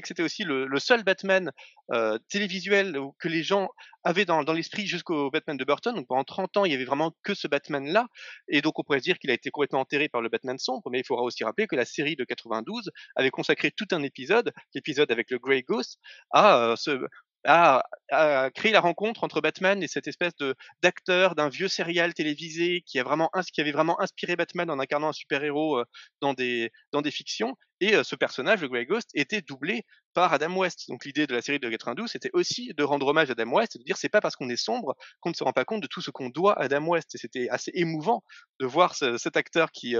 que c'était aussi le, seul Batman euh, télévisuel que les gens avaient dans, dans l'esprit jusqu'au Batman de Burton. Donc pendant 30 ans, il y avait vraiment que ce Batman-là, et donc on pourrait se dire qu'il a été complètement enterré par le Batman sombre. Mais il faudra aussi rappeler que la série de 92 avait consacré tout un épisode, l'épisode avec le Grey Ghost, à euh, ce, a, a, créé la rencontre entre Batman et cette espèce de d'acteur d'un vieux serial télévisé qui a vraiment qui avait vraiment inspiré Batman en incarnant un super héros dans des dans des fictions. Et ce personnage le Grey Ghost était doublé par Adam West. Donc l'idée de la série de 92 c'était aussi de rendre hommage à Adam West et de dire c'est pas parce qu'on est sombre qu'on ne se rend pas compte de tout ce qu'on doit à Adam West. Et c'était assez émouvant de voir ce, cet acteur qui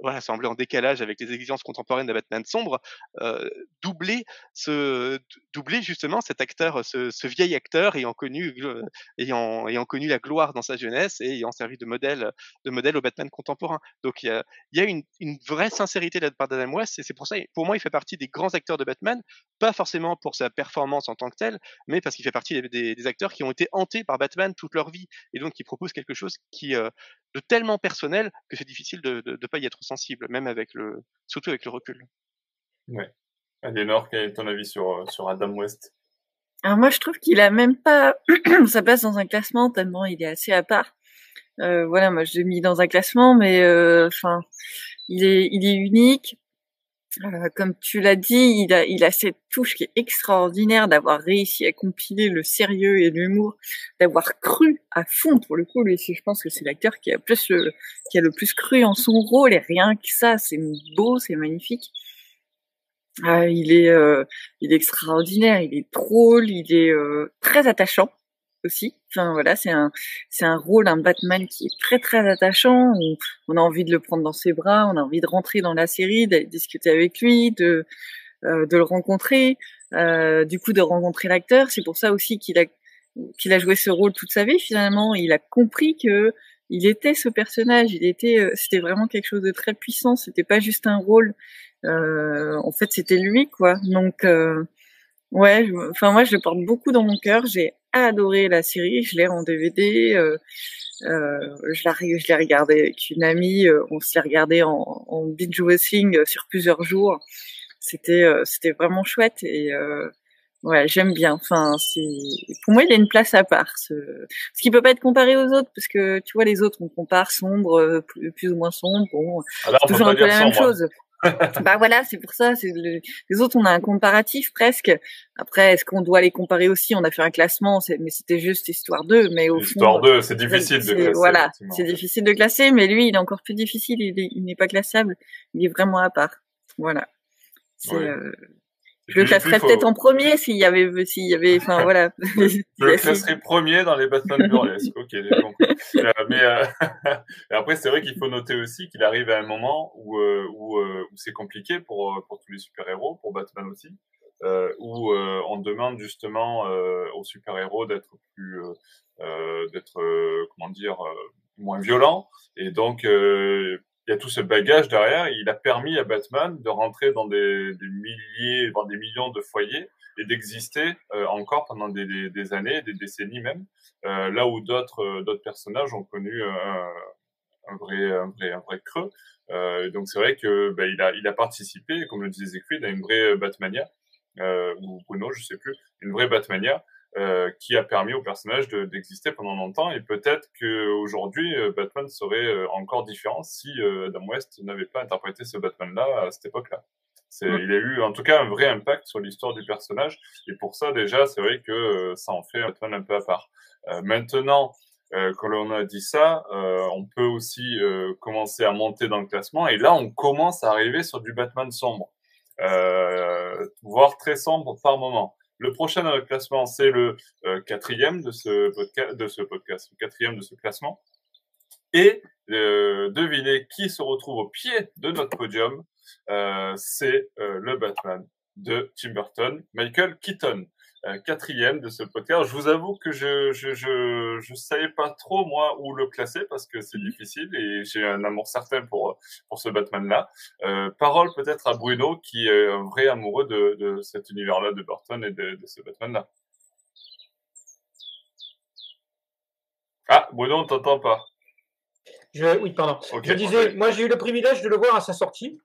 voilà, semblait en décalage avec les exigences contemporaines de Batman sombre, doubler ce, doubler justement cet acteur, ce, ce vieil acteur ayant connu, ayant, ayant connu la gloire dans sa jeunesse et ayant servi de modèle, de modèle au Batman contemporain. Donc il y a, y a une, une, vraie sincérité de la part d'Adam West et c'est pour ça, pour moi, il fait partie des grands acteurs de Batman, pas forcément pour sa performance en tant que telle, mais parce qu'il fait partie des, des, acteurs qui ont été hantés par Batman toute leur vie et donc qui propose quelque chose qui de tellement personnel que c'est difficile de ne pas y être sensible, même avec le, surtout avec le recul.
Ouais. Aliénor, quel est ton avis sur, euh, sur Adam West?
Alors moi, je trouve qu'il a même pas sa place dans un classement tellement il est assez à part. Euh, voilà, moi je l'ai mis dans un classement, mais euh, enfin, il est, il est unique. Euh, comme tu l'as dit, il a, il a cette touche qui est extraordinaire d'avoir réussi à compiler le sérieux et l'humour, d'avoir cru à fond pour le coup. Lui, je pense que c'est l'acteur qui a le, qui a plus cru en son rôle et rien que ça, c'est beau, c'est magnifique. Euh, il est, euh, il est extraordinaire, il est drôle, il est très attachant aussi. Enfin voilà, c'est un c'est un rôle, un Batman qui est très très attachant. On, on, a envie de le prendre dans ses bras, on a envie de rentrer dans la série, de discuter avec lui, de euh, de le rencontrer, euh, du coup de rencontrer l'acteur. C'est pour ça aussi qu'il a qu'il a joué ce rôle toute sa vie finalement. Il a compris que il était ce personnage, il était euh, c'était vraiment quelque chose de très puissant. C'était pas juste un rôle. Euh, en fait, c'était lui quoi. Donc euh, Ouais, enfin moi je le porte beaucoup dans mon cœur. J'ai adoré la série, je l'ai en DVD. Euh, euh, je l'ai je l'ai regardé avec une amie. Euh, on s'est regardé en, en binge watching euh, sur plusieurs jours. C'était euh, c'était vraiment chouette et ouais j'aime bien. Enfin c'est pour moi il a une place à part. Ce, ce qui peut pas être comparé aux autres parce que tu vois les autres on compare sombre plus, plus ou moins sombre. Bon, c'est toujours un peu la même chose bah voilà, c'est pour ça. C'est les autres, on a un comparatif presque. Après, est-ce qu'on doit les comparer aussi? On a fait un classement, mais c'était juste histoire d'eux. Mais au
histoire d'eux, c'est difficile de classer.
Voilà, c'est difficile de classer, mais lui, il est encore plus difficile. Il n'est pas classable. Il est vraiment à part. Voilà. C'est euh, je le classerais peut-être en premier s'il y avait, s'il y avait, enfin voilà.
je le classerais premier dans les Batman burlesques. ok, donc, euh, mais euh, après c'est vrai qu'il faut noter aussi qu'il arrive à un moment où euh, où, où c'est compliqué pour pour tous les super héros, pour Batman aussi, où on demande justement aux super héros d'être plus, d'être comment dire, moins violents et donc il y a tout ce bagage derrière. il a permis à Batman de rentrer dans des, milliers, voire des millions de foyers et d'exister euh, encore pendant des, années, des décennies même. Euh, là où d'autres euh, d'autres personnages ont connu un, vrai, un vrai un vrai creux. Donc c'est vrai que ben, il a il a participé, comme le disait Quid, à une vraie Batmania ou Bruno, je sais plus, une vraie Batmania. Euh, qui a permis au personnage d'exister pendant longtemps. Et peut-être qu'aujourd'hui, euh, Batman serait euh, encore différent si Adam West n'avait pas interprété ce Batman-là à cette époque-là. Il a eu en tout cas un vrai impact sur l'histoire du personnage. Et pour ça, déjà, c'est vrai que ça en fait un Batman un peu à part. maintenant, quand on a dit ça, on peut aussi commencer à monter dans le classement. Et là, on commence à arriver sur du Batman sombre, voire très sombre par moment. Le prochain dans le classement, c'est le euh, quatrième de ce, podcast, le quatrième de ce classement. Et euh, devinez qui se retrouve au pied de notre podium. Euh, c'est le Batman de Tim Burton, Michael Keaton. Euh, quatrième de ce podcast. Je vous avoue que je, je, je, je savais pas trop, moi, où le classer parce que c'est difficile et j'ai un amour certain pour, pour ce Batman-là. Euh, parole peut-être à Bruno qui est un vrai amoureux de, de cet univers-là de Burton et de, de ce Batman-là. Ah, Bruno, on t'entend pas.
Je, oui, pardon. je disais, moi j'ai eu le privilège de le voir à sa sortie.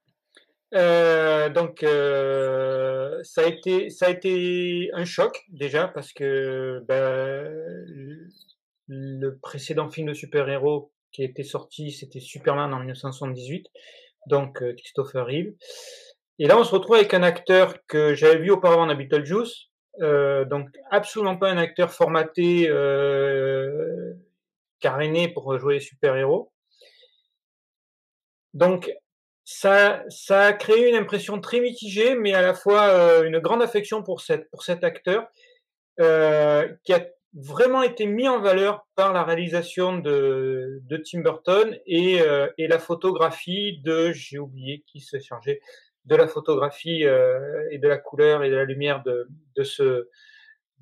Euh, donc, euh, ça, a été, ça a été un choc déjà parce que ben, le précédent film de super-héros qui était sorti, c'était Superman en 1978, donc euh, Christopher Reeve. Et là, on se retrouve avec un acteur que j'avais vu auparavant dans Beetlejuice, euh, donc absolument pas un acteur formaté, euh, caréné pour jouer super-héros. Donc, ça, ça a créé une impression très mitigée, mais à la fois euh, une grande affection pour, cette, pour cet acteur euh, qui, a, vraiment été mis en valeur par la réalisation de, de Tim Burton et, euh, et la photographie de, j'ai oublié qui se chargeait de la photographie euh, et de la couleur et de la lumière de, de ce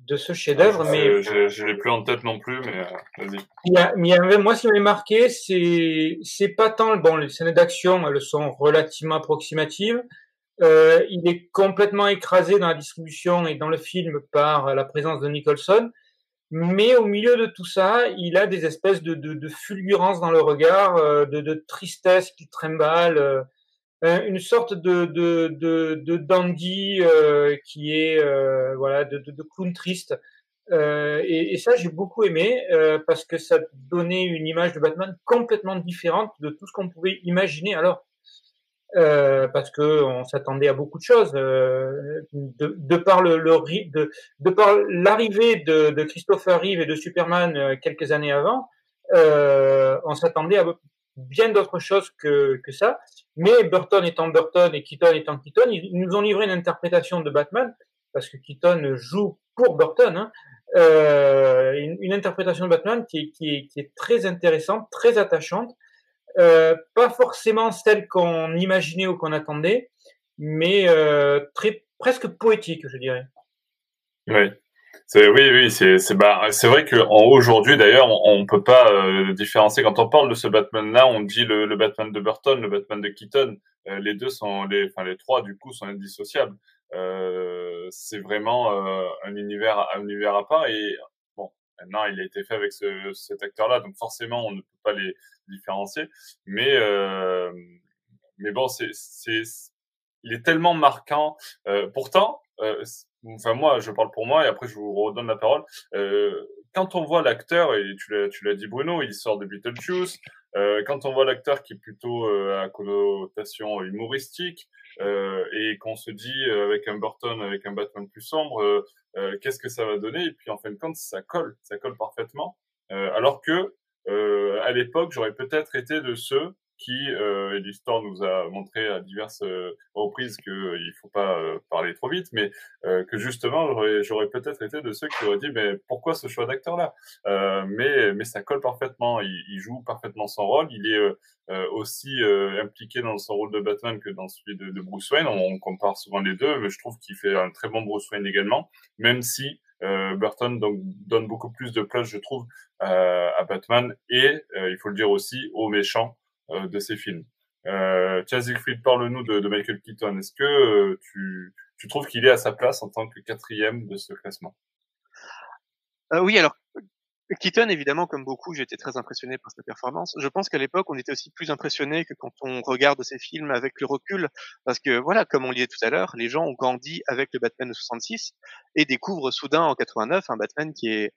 de ce chef-d'œuvre. mais
je, je l'ai plus en tête non plus, mais euh, vas-y.
Il y a, il y avait, moi, ce qui m'avait marqué, c'est c'est pas tant bon les scènes d'action, elles sont relativement approximatives. Euh, il est complètement écrasé dans la distribution et dans le film par la présence de Nicholson. Mais au milieu de tout ça, il a des espèces de, de, de fulgurance dans le regard, euh, de, de, tristesse qui trimballe, une sorte de, de, de, de dandy euh, qui est voilà de, de, clown triste. Et, et, ça, j'ai beaucoup aimé parce que ça donnait une image de Batman complètement différente de tout ce qu'on pouvait imaginer. Alors, euh, parce que on s'attendait à beaucoup de choses. Euh, de, par le, le de, de, par l'arrivée de, de, Christopher Reeve et de Superman euh, quelques années avant, euh, on s'attendait à bien d'autres choses que, que ça. Mais Burton étant Burton et Keaton étant Keaton, ils nous ont livré une interprétation de Batman parce que Keaton joue pour Burton. Hein, euh, une, interprétation de Batman qui est, qui très intéressante, très attachante, euh, pas forcément celle qu'on imaginait ou qu'on attendait, mais euh, très presque poétique, je dirais.
Oui. C'est oui oui c'est c'est bah c'est vrai que aujourd'hui d'ailleurs on, on, peut pas euh, différencier. Quand on parle de ce Batman là on dit le, le Batman de Burton le Batman de Keaton. Euh, les deux sont les enfin les trois du coup sont indissociables. Euh, c'est vraiment un univers un univers à part. Et Maintenant, il a été fait avec ce, cet acteur-là, donc forcément, on ne peut pas les différencier. Mais, euh, mais bon, c'est, c'est, il est tellement marquant. Euh, pourtant, euh, enfin moi, je parle pour moi et après je vous redonne la parole. Euh, quand on voit l'acteur et tu l'as, tu l'as dit Bruno, il sort de Beetlejuice. Euh, quand on voit l'acteur qui est plutôt euh, à connotation humoristique, euh, et qu'on se dit euh, avec un Burton, avec un Batman plus sombre, euh, qu'est-ce que ça va donner? Et puis en fin de compte, ça colle, ça colle parfaitement. alors que à l'époque, j'aurais peut-être été de ceux qui, euh, l'histoire nous a montré à diverses euh, reprises qu'il euh, il faut pas euh, parler trop vite, mais que justement j'aurais peut-être été de ceux qui auraient dit mais pourquoi ce choix d'acteur là Mais mais ça colle parfaitement, il, joue parfaitement son rôle, il est aussi impliqué dans son rôle de Batman que dans celui de, Bruce Wayne. On, compare souvent les deux, mais je trouve qu'il fait un très bon Bruce Wayne également, même si Burton donne beaucoup plus de place, je trouve, à Batman et, il faut le dire aussi, aux méchants de ces films. Euh, Siegfried, parle-nous de, de, Michael Keaton. Est-ce que euh, tu, tu trouves qu'il est à sa place en tant que quatrième de ce classement?
Euh, Oui, alors Keaton, évidemment, comme beaucoup, j'ai été très impressionné par sa performance. Je pense qu'à l'époque, on était aussi plus impressionné que quand on regarde ces films avec le recul, parce que voilà, comme on le disait tout à l'heure, les gens ont grandi avec le Batman de 66 et découvrent soudain en 89 un Batman qui est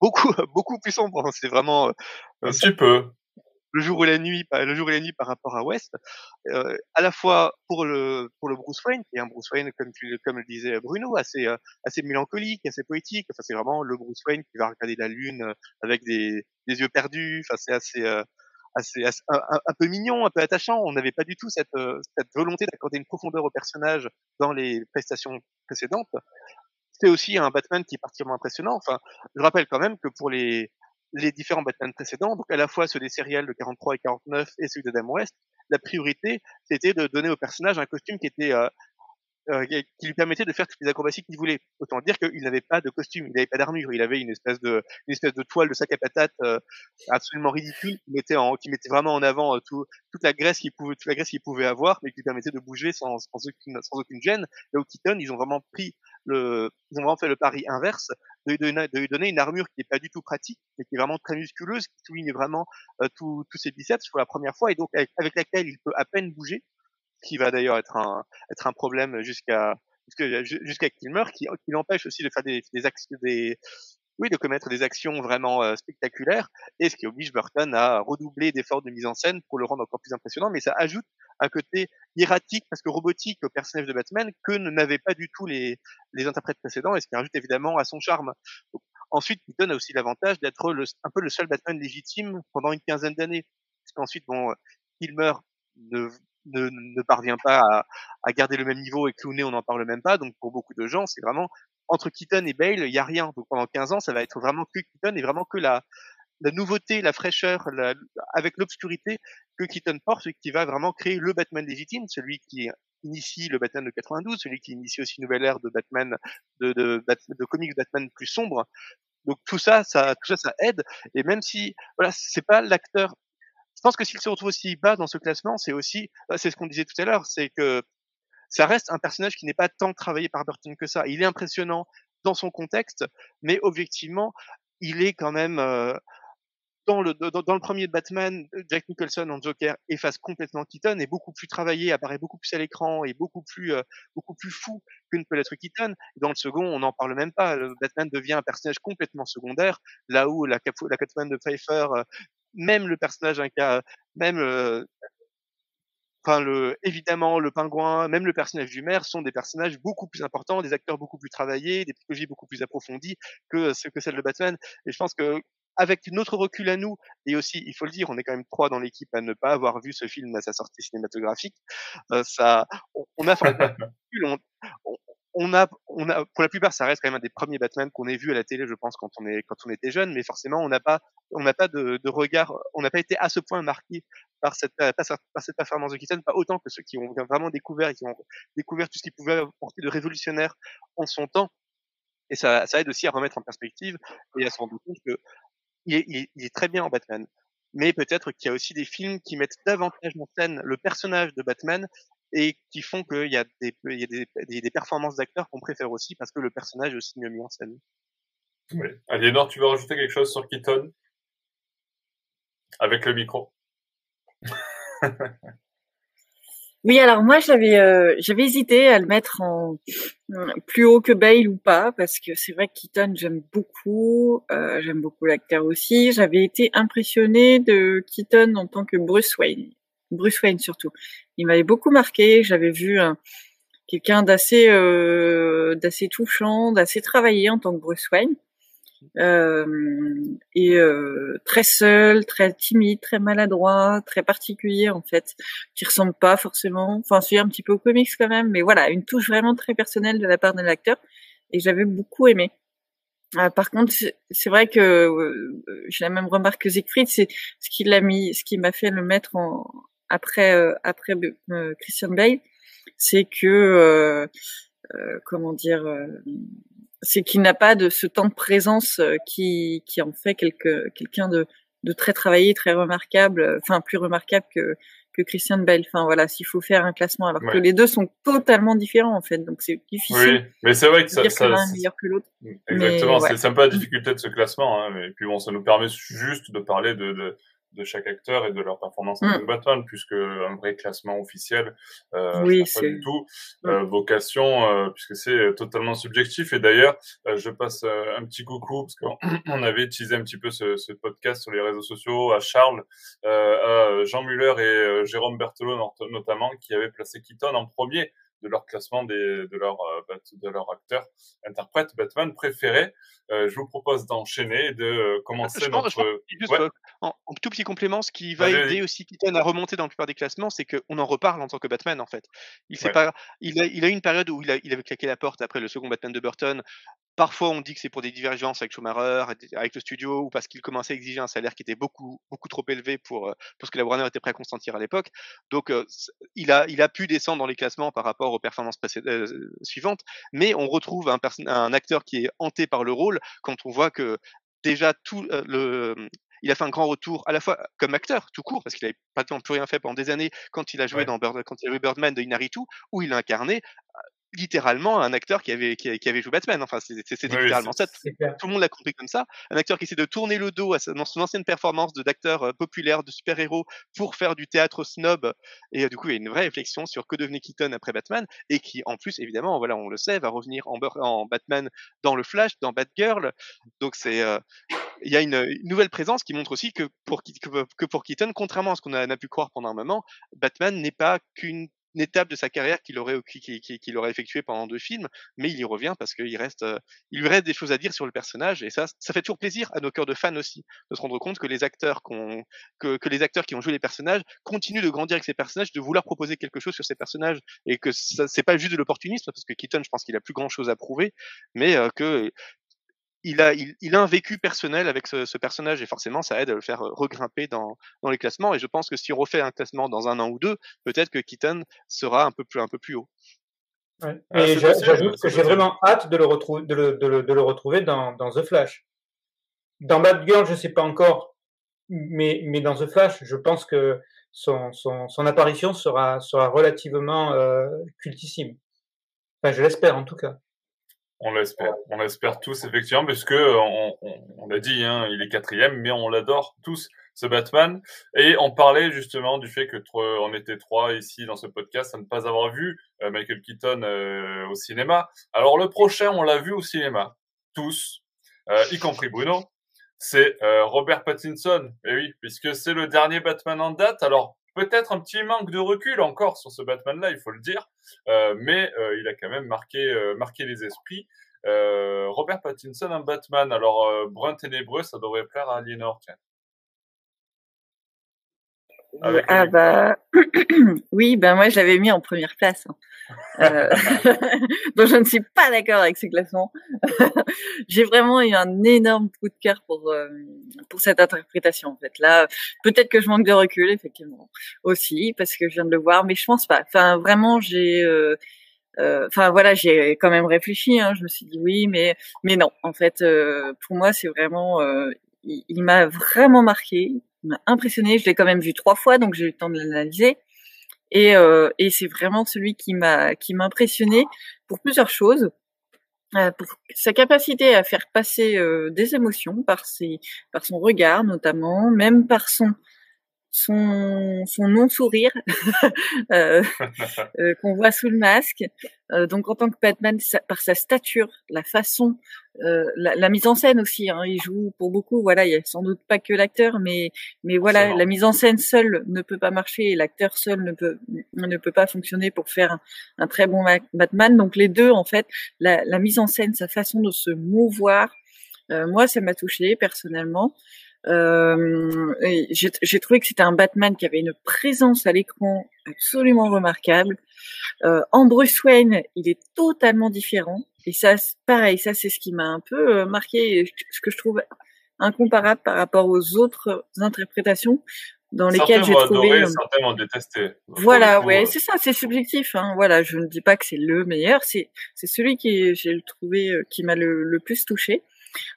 beaucoup beaucoup plus sombre. C'est vraiment
un petit peu
le jour et la nuit, le jour et la nuit par rapport à West, euh, à la fois pour le pour le Bruce Wayne, qui est un Bruce Wayne comme tu comme le disait Bruno, assez euh, assez mélancolique, assez poétique. Enfin, c'est vraiment le Bruce Wayne qui va regarder la lune euh, avec des, des yeux perdus. Enfin, c'est assez euh, assez, un, peu mignon, un peu attachant. On n'avait pas du tout cette cette volonté d'accorder une profondeur au personnage dans les prestations précédentes. C'est aussi un Batman qui est particulièrement impressionnant. Enfin, je rappelle quand même que pour les les différents Batman précédents, donc à la fois ceux des séries de 43 et 49 et celui de Adam West, la priorité, c'était de donner au personnage un costume qui était euh, euh, qui lui permettait de faire toutes les acrobaties qu'il voulait. Autant dire qu'il n'avait pas de costume, il n'avait pas d'armure, il avait une espèce de une espèce de toile de sac à patates euh, absolument ridicule qui mettait en qui mettait vraiment en avant euh, tout, toute la graisse qu'il pouvait toute la graisse qu'il pouvait avoir, mais qui lui permettait de bouger sans, sans aucune sans aucune gêne. Et au Keaton, ils ont vraiment pris le ils ont vraiment fait le pari inverse de, de, de lui donner une armure qui n'est pas du tout pratique, mais qui est vraiment très musculeuse, qui souligne vraiment euh, tous ses biceps pour la première fois et donc avec laquelle il peut à peine bouger qui va d'ailleurs être un être un problème jusqu'à jusqu'à qu'il meure, qui, qui l'empêche aussi de faire des des, des oui de commettre des actions vraiment euh, spectaculaires. Et ce qui oblige Burton à redoubler d'efforts de mise en scène pour le rendre encore plus impressionnant. Mais ça ajoute un côté hiératique parce que robotique au personnage de Batman que n'avaient pas du tout les les interprètes précédents et ce qui rajoute évidemment à son charme. Ensuite Keaton a aussi l'avantage d'être un peu le seul Batman légitime pendant une quinzaine d'années. Parce qu'ensuite bon il meurt ne ne, ne parvient pas à, à, garder le même niveau et Clooney on n'en parle même pas. Donc pour beaucoup de gens, c'est vraiment entre Keaton et Bale, il y a rien. Donc pendant 15 ans, ça va être vraiment que Keaton et vraiment que la la nouveauté, la fraîcheur, la, avec l'obscurité que Keaton porte, qui va vraiment créer le Batman légitime, celui qui initie le Batman de 92, celui qui initie aussi une nouvelle ère de Batman, de, de, de comics Batman plus sombre. Donc tout ça, ça, tout ça, ça aide. Et même si, voilà, c'est pas l'acteur. Je pense que s'il se retrouve aussi bas dans ce classement, c'est aussi, bah, c'est ce qu'on disait tout à l'heure, c'est que ça reste un personnage qui n'est pas tant travaillé par Burton que ça. Il est impressionnant dans son contexte, mais objectivement, il est quand même euh, dans le, dans, le premier Batman, Jack Nicholson en Joker efface complètement Keaton, est beaucoup plus travaillé, apparaît beaucoup plus à l'écran, et beaucoup plus, euh, beaucoup plus fou que ne peut l'être Keaton. dans le second, on n'en parle même pas. Le Batman devient un personnage complètement secondaire, là où la, la Catwoman de Pfeiffer, euh, même le personnage, même euh, le, évidemment, le pingouin, même le personnage du maire sont des personnages beaucoup plus importants, des acteurs beaucoup plus travaillés, des psychologies beaucoup plus approfondies que ce que celle de Batman. Et je pense que avec notre recul à nous, et aussi, il faut le dire, on est quand même trois dans l'équipe à ne pas avoir vu ce film à sa sortie cinématographique. Euh, ça, on, a, on, on, a, on a, pour la plupart, ça reste quand même un des premiers Batman qu'on ait vu à la télé, je pense, quand on est, quand on était jeune, mais forcément, on n'a pas, on n'a pas de, de, regard, on n'a pas été à ce point marqué par cette, par cette performance de Keaton, pas autant que ceux qui ont vraiment découvert et qui ont découvert tout ce qui pouvait apporter de révolutionnaire en son temps. Et ça, ça aide aussi à remettre en perspective et à se rendre compte que il est, il, est, très bien en Batman. Mais peut-être qu'il y a aussi des films qui mettent davantage en scène le personnage de Batman et qui font qu'il y a des, il y a des, des, performances d'acteurs qu'on préfère aussi parce que le personnage est aussi mieux mis en scène.
Oui. Aliénor, tu veux rajouter quelque chose sur Keaton? Avec le micro.
Oui, alors moi j'avais euh, j'avais hésité à le mettre en plus haut que Bale ou pas parce que c'est vrai que Keaton j'aime beaucoup, euh, j'aime beaucoup l'acteur aussi. J'avais été impressionnée de Keaton en tant que Bruce Wayne, Bruce Wayne surtout. Il m'avait beaucoup marqué. J'avais vu quelqu'un d'assez euh, d'assez touchant, d'assez travaillé en tant que Bruce Wayne. Euh, et euh, très seul, très timide, très maladroit, très particulier en fait, qui ressemble pas forcément, enfin c'est un petit peu au comics quand même, mais voilà, une touche vraiment très personnelle de la part de l'acteur et j'avais beaucoup aimé. Euh, par contre, c'est vrai que euh, j'ai la même remarque que Siegfried, c'est ce qui l'a mis, ce qui m'a fait le mettre en, après après Christian Bale, c'est que comment dire c'est qu'il n'a pas de ce temps de présence euh, qui, qui en fait quelque, quelqu'un de, de très travaillé, très remarquable, euh, enfin plus remarquable que, que Christian Bale. Enfin voilà, s'il faut faire un classement, alors que les deux sont totalement différents en fait, donc c'est difficile.
Oui, mais c'est vrai que ça,
dire
ça,
que l'un est meilleur que l'autre.
Exactement, c'est un peu la difficulté de ce classement. Hein, et puis bon, ça nous permet juste de parler de, de de chaque acteur et de leur performance en mm. Batman, puisque un vrai classement officiel, euh, oui, pas du tout mm. euh, vocation, euh, puisque c'est totalement subjectif. Et d'ailleurs, euh, je passe euh, un petit coucou parce qu'on avait utilisé un petit peu ce, ce, podcast sur les réseaux sociaux à Charles, à Jean Muller et Jérôme Berthelot notamment, qui avaient placé Keaton en premier de leur classement des, de leur euh, de leur acteur interprète Batman préféré. Euh, je vous propose d'enchaîner et de euh, commencer
je
notre.
juste, en, tout petit complément, ce qui va aider aussi Keaton à remonter dans la plupart des classements, c'est qu'on en reparle en tant que Batman en fait. Il sait pas, il a, il a eu une période où il, a, il avait claqué la porte après le second Batman de Burton. Parfois, on dit que c'est pour des divergences avec Schumacher, avec le studio, ou parce qu'il commençait à exiger un salaire qui était beaucoup, beaucoup trop élevé pour, pour ce que la Warner était prêt à consentir à l'époque. Donc, il a, il a pu descendre dans les classements par rapport aux performances euh, suivantes, mais on retrouve un, un acteur qui est hanté par le rôle quand on voit que déjà tout euh, le il a fait un grand retour à la fois comme acteur tout court parce qu'il n'avait pas plus rien fait pendant des années quand il a joué dans quand il a joué Birdman de Inaritu où il a incarné littéralement un acteur qui avait, qui, avait joué Batman. Enfin, c'est littéralement ça. Tout le monde l'a compris comme ça. Un acteur qui essaie de tourner le dos à son ancienne performance d'acteur euh, populaire, de super-héros, pour faire du théâtre snob. Et euh, du coup, il y a une vraie réflexion sur que devenait Keaton après Batman, et qui, en plus, évidemment, voilà, on le sait, va revenir en, en Batman dans le Flash, dans Batgirl. Donc, c'est, euh, il y a une, nouvelle présence qui montre aussi que pour, que, que pour Keaton, contrairement à ce qu'on a, a, pu croire pendant un moment, Batman n'est pas qu'une étape de sa carrière qu'il aurait qu'il aurait effectué pendant deux films, mais il y revient parce qu'il reste, il lui reste des choses à dire sur le personnage et ça, ça fait toujours plaisir à nos cœurs de fans aussi de se rendre compte que les acteurs qui ont joué les personnages continuent de grandir avec ces personnages, de vouloir proposer quelque chose sur ces personnages et que c'est pas juste de l'opportunisme parce que Keaton, je pense qu'il a plus grand chose à prouver, mais que il a, il, a un vécu personnel avec ce, personnage et forcément ça aide à le faire regrimper dans, dans les classements. Et je pense que si on refait un classement dans un an ou deux, peut-être que Keaton sera un peu plus, un peu plus haut.
Ouais. Ah, et j'ajoute que j'ai vraiment hâte de le, retrouver, de le, de le, de le retrouver dans, dans, The Flash. Dans Batgirl, je sais pas encore, mais, mais dans The Flash, je pense que son, son, son apparition sera, sera relativement euh, cultissime. Enfin, je l'espère en tout cas.
On l'espère, on l'espère tous effectivement, puisque on, on, on a dit, hein, il est quatrième, mais on l'adore tous ce Batman. Et on parlait justement du fait que on était trois ici dans ce podcast à ne pas avoir vu euh, Michael Keaton euh, au cinéma. Alors le prochain, on l'a vu au cinéma, tous, euh, y compris Bruno. C'est Robert Pattinson. Et oui, puisque c'est le dernier Batman en date. Alors peut-être un petit manque de recul encore sur ce Batman-là, il faut le dire, euh, mais euh, il a quand même marqué, euh, marqué les esprits. Robert Pattinson, un Batman, alors brun ténébreux, ça devrait plaire à Aliénor, tiens.
ah bah oui, ben moi je l'avais mis en première place. Hein. Euh... donc je ne suis pas d'accord avec ce classement. J'ai vraiment eu un énorme coup de cœur pour euh, pour cette interprétation en fait. Là, peut-être que je manque de recul effectivement aussi parce que je viens de le voir, mais je pense pas. Enfin vraiment j'ai euh, euh, Enfin voilà, j'ai quand même réfléchi. Hein. Je me suis dit oui, mais mais non. En fait, pour moi, c'est vraiment, il m'a vraiment marqué m'a impressionné. Je l'ai quand même vu trois fois, donc j'ai eu le temps de l'analyser. Et, euh, et c'est vraiment celui qui m'a qui m'a impressionné pour plusieurs choses. Euh, pour sa capacité à faire passer euh, des émotions par ses par son regard notamment, même par son son, son non-sourire euh, euh, qu'on voit sous le masque. Euh, donc en tant que Batman, par sa stature, la façon, la, la, mise en scène aussi, hein, il joue pour beaucoup. Voilà, il y a sans doute pas que l'acteur, mais mais voilà, la mise en scène seule ne peut pas marcher et l'acteur seul ne peut ne peut pas fonctionner pour faire un, très bon Batman. Donc les deux, en fait, la, la mise en scène, sa façon de se mouvoir, moi, ça m'a touché personnellement. Euh, j'ai trouvé que c'était un Batman qui avait une présence à l'écran absolument remarquable. Euh, en Bruce Wayne, il est totalement différent. Et ça, pareil, ça c'est ce qui m'a un peu euh, marqué, ce que je trouve incomparable par rapport aux autres interprétations dans lesquelles j'ai trouvé.
Adoré, certains ont détesté.
Voilà, ouais, euh, c'est ça, c'est subjectif. Hein. Voilà, je ne dis pas que c'est le meilleur, c'est c'est celui qui j'ai trouvé qui m'a le, le, plus touché.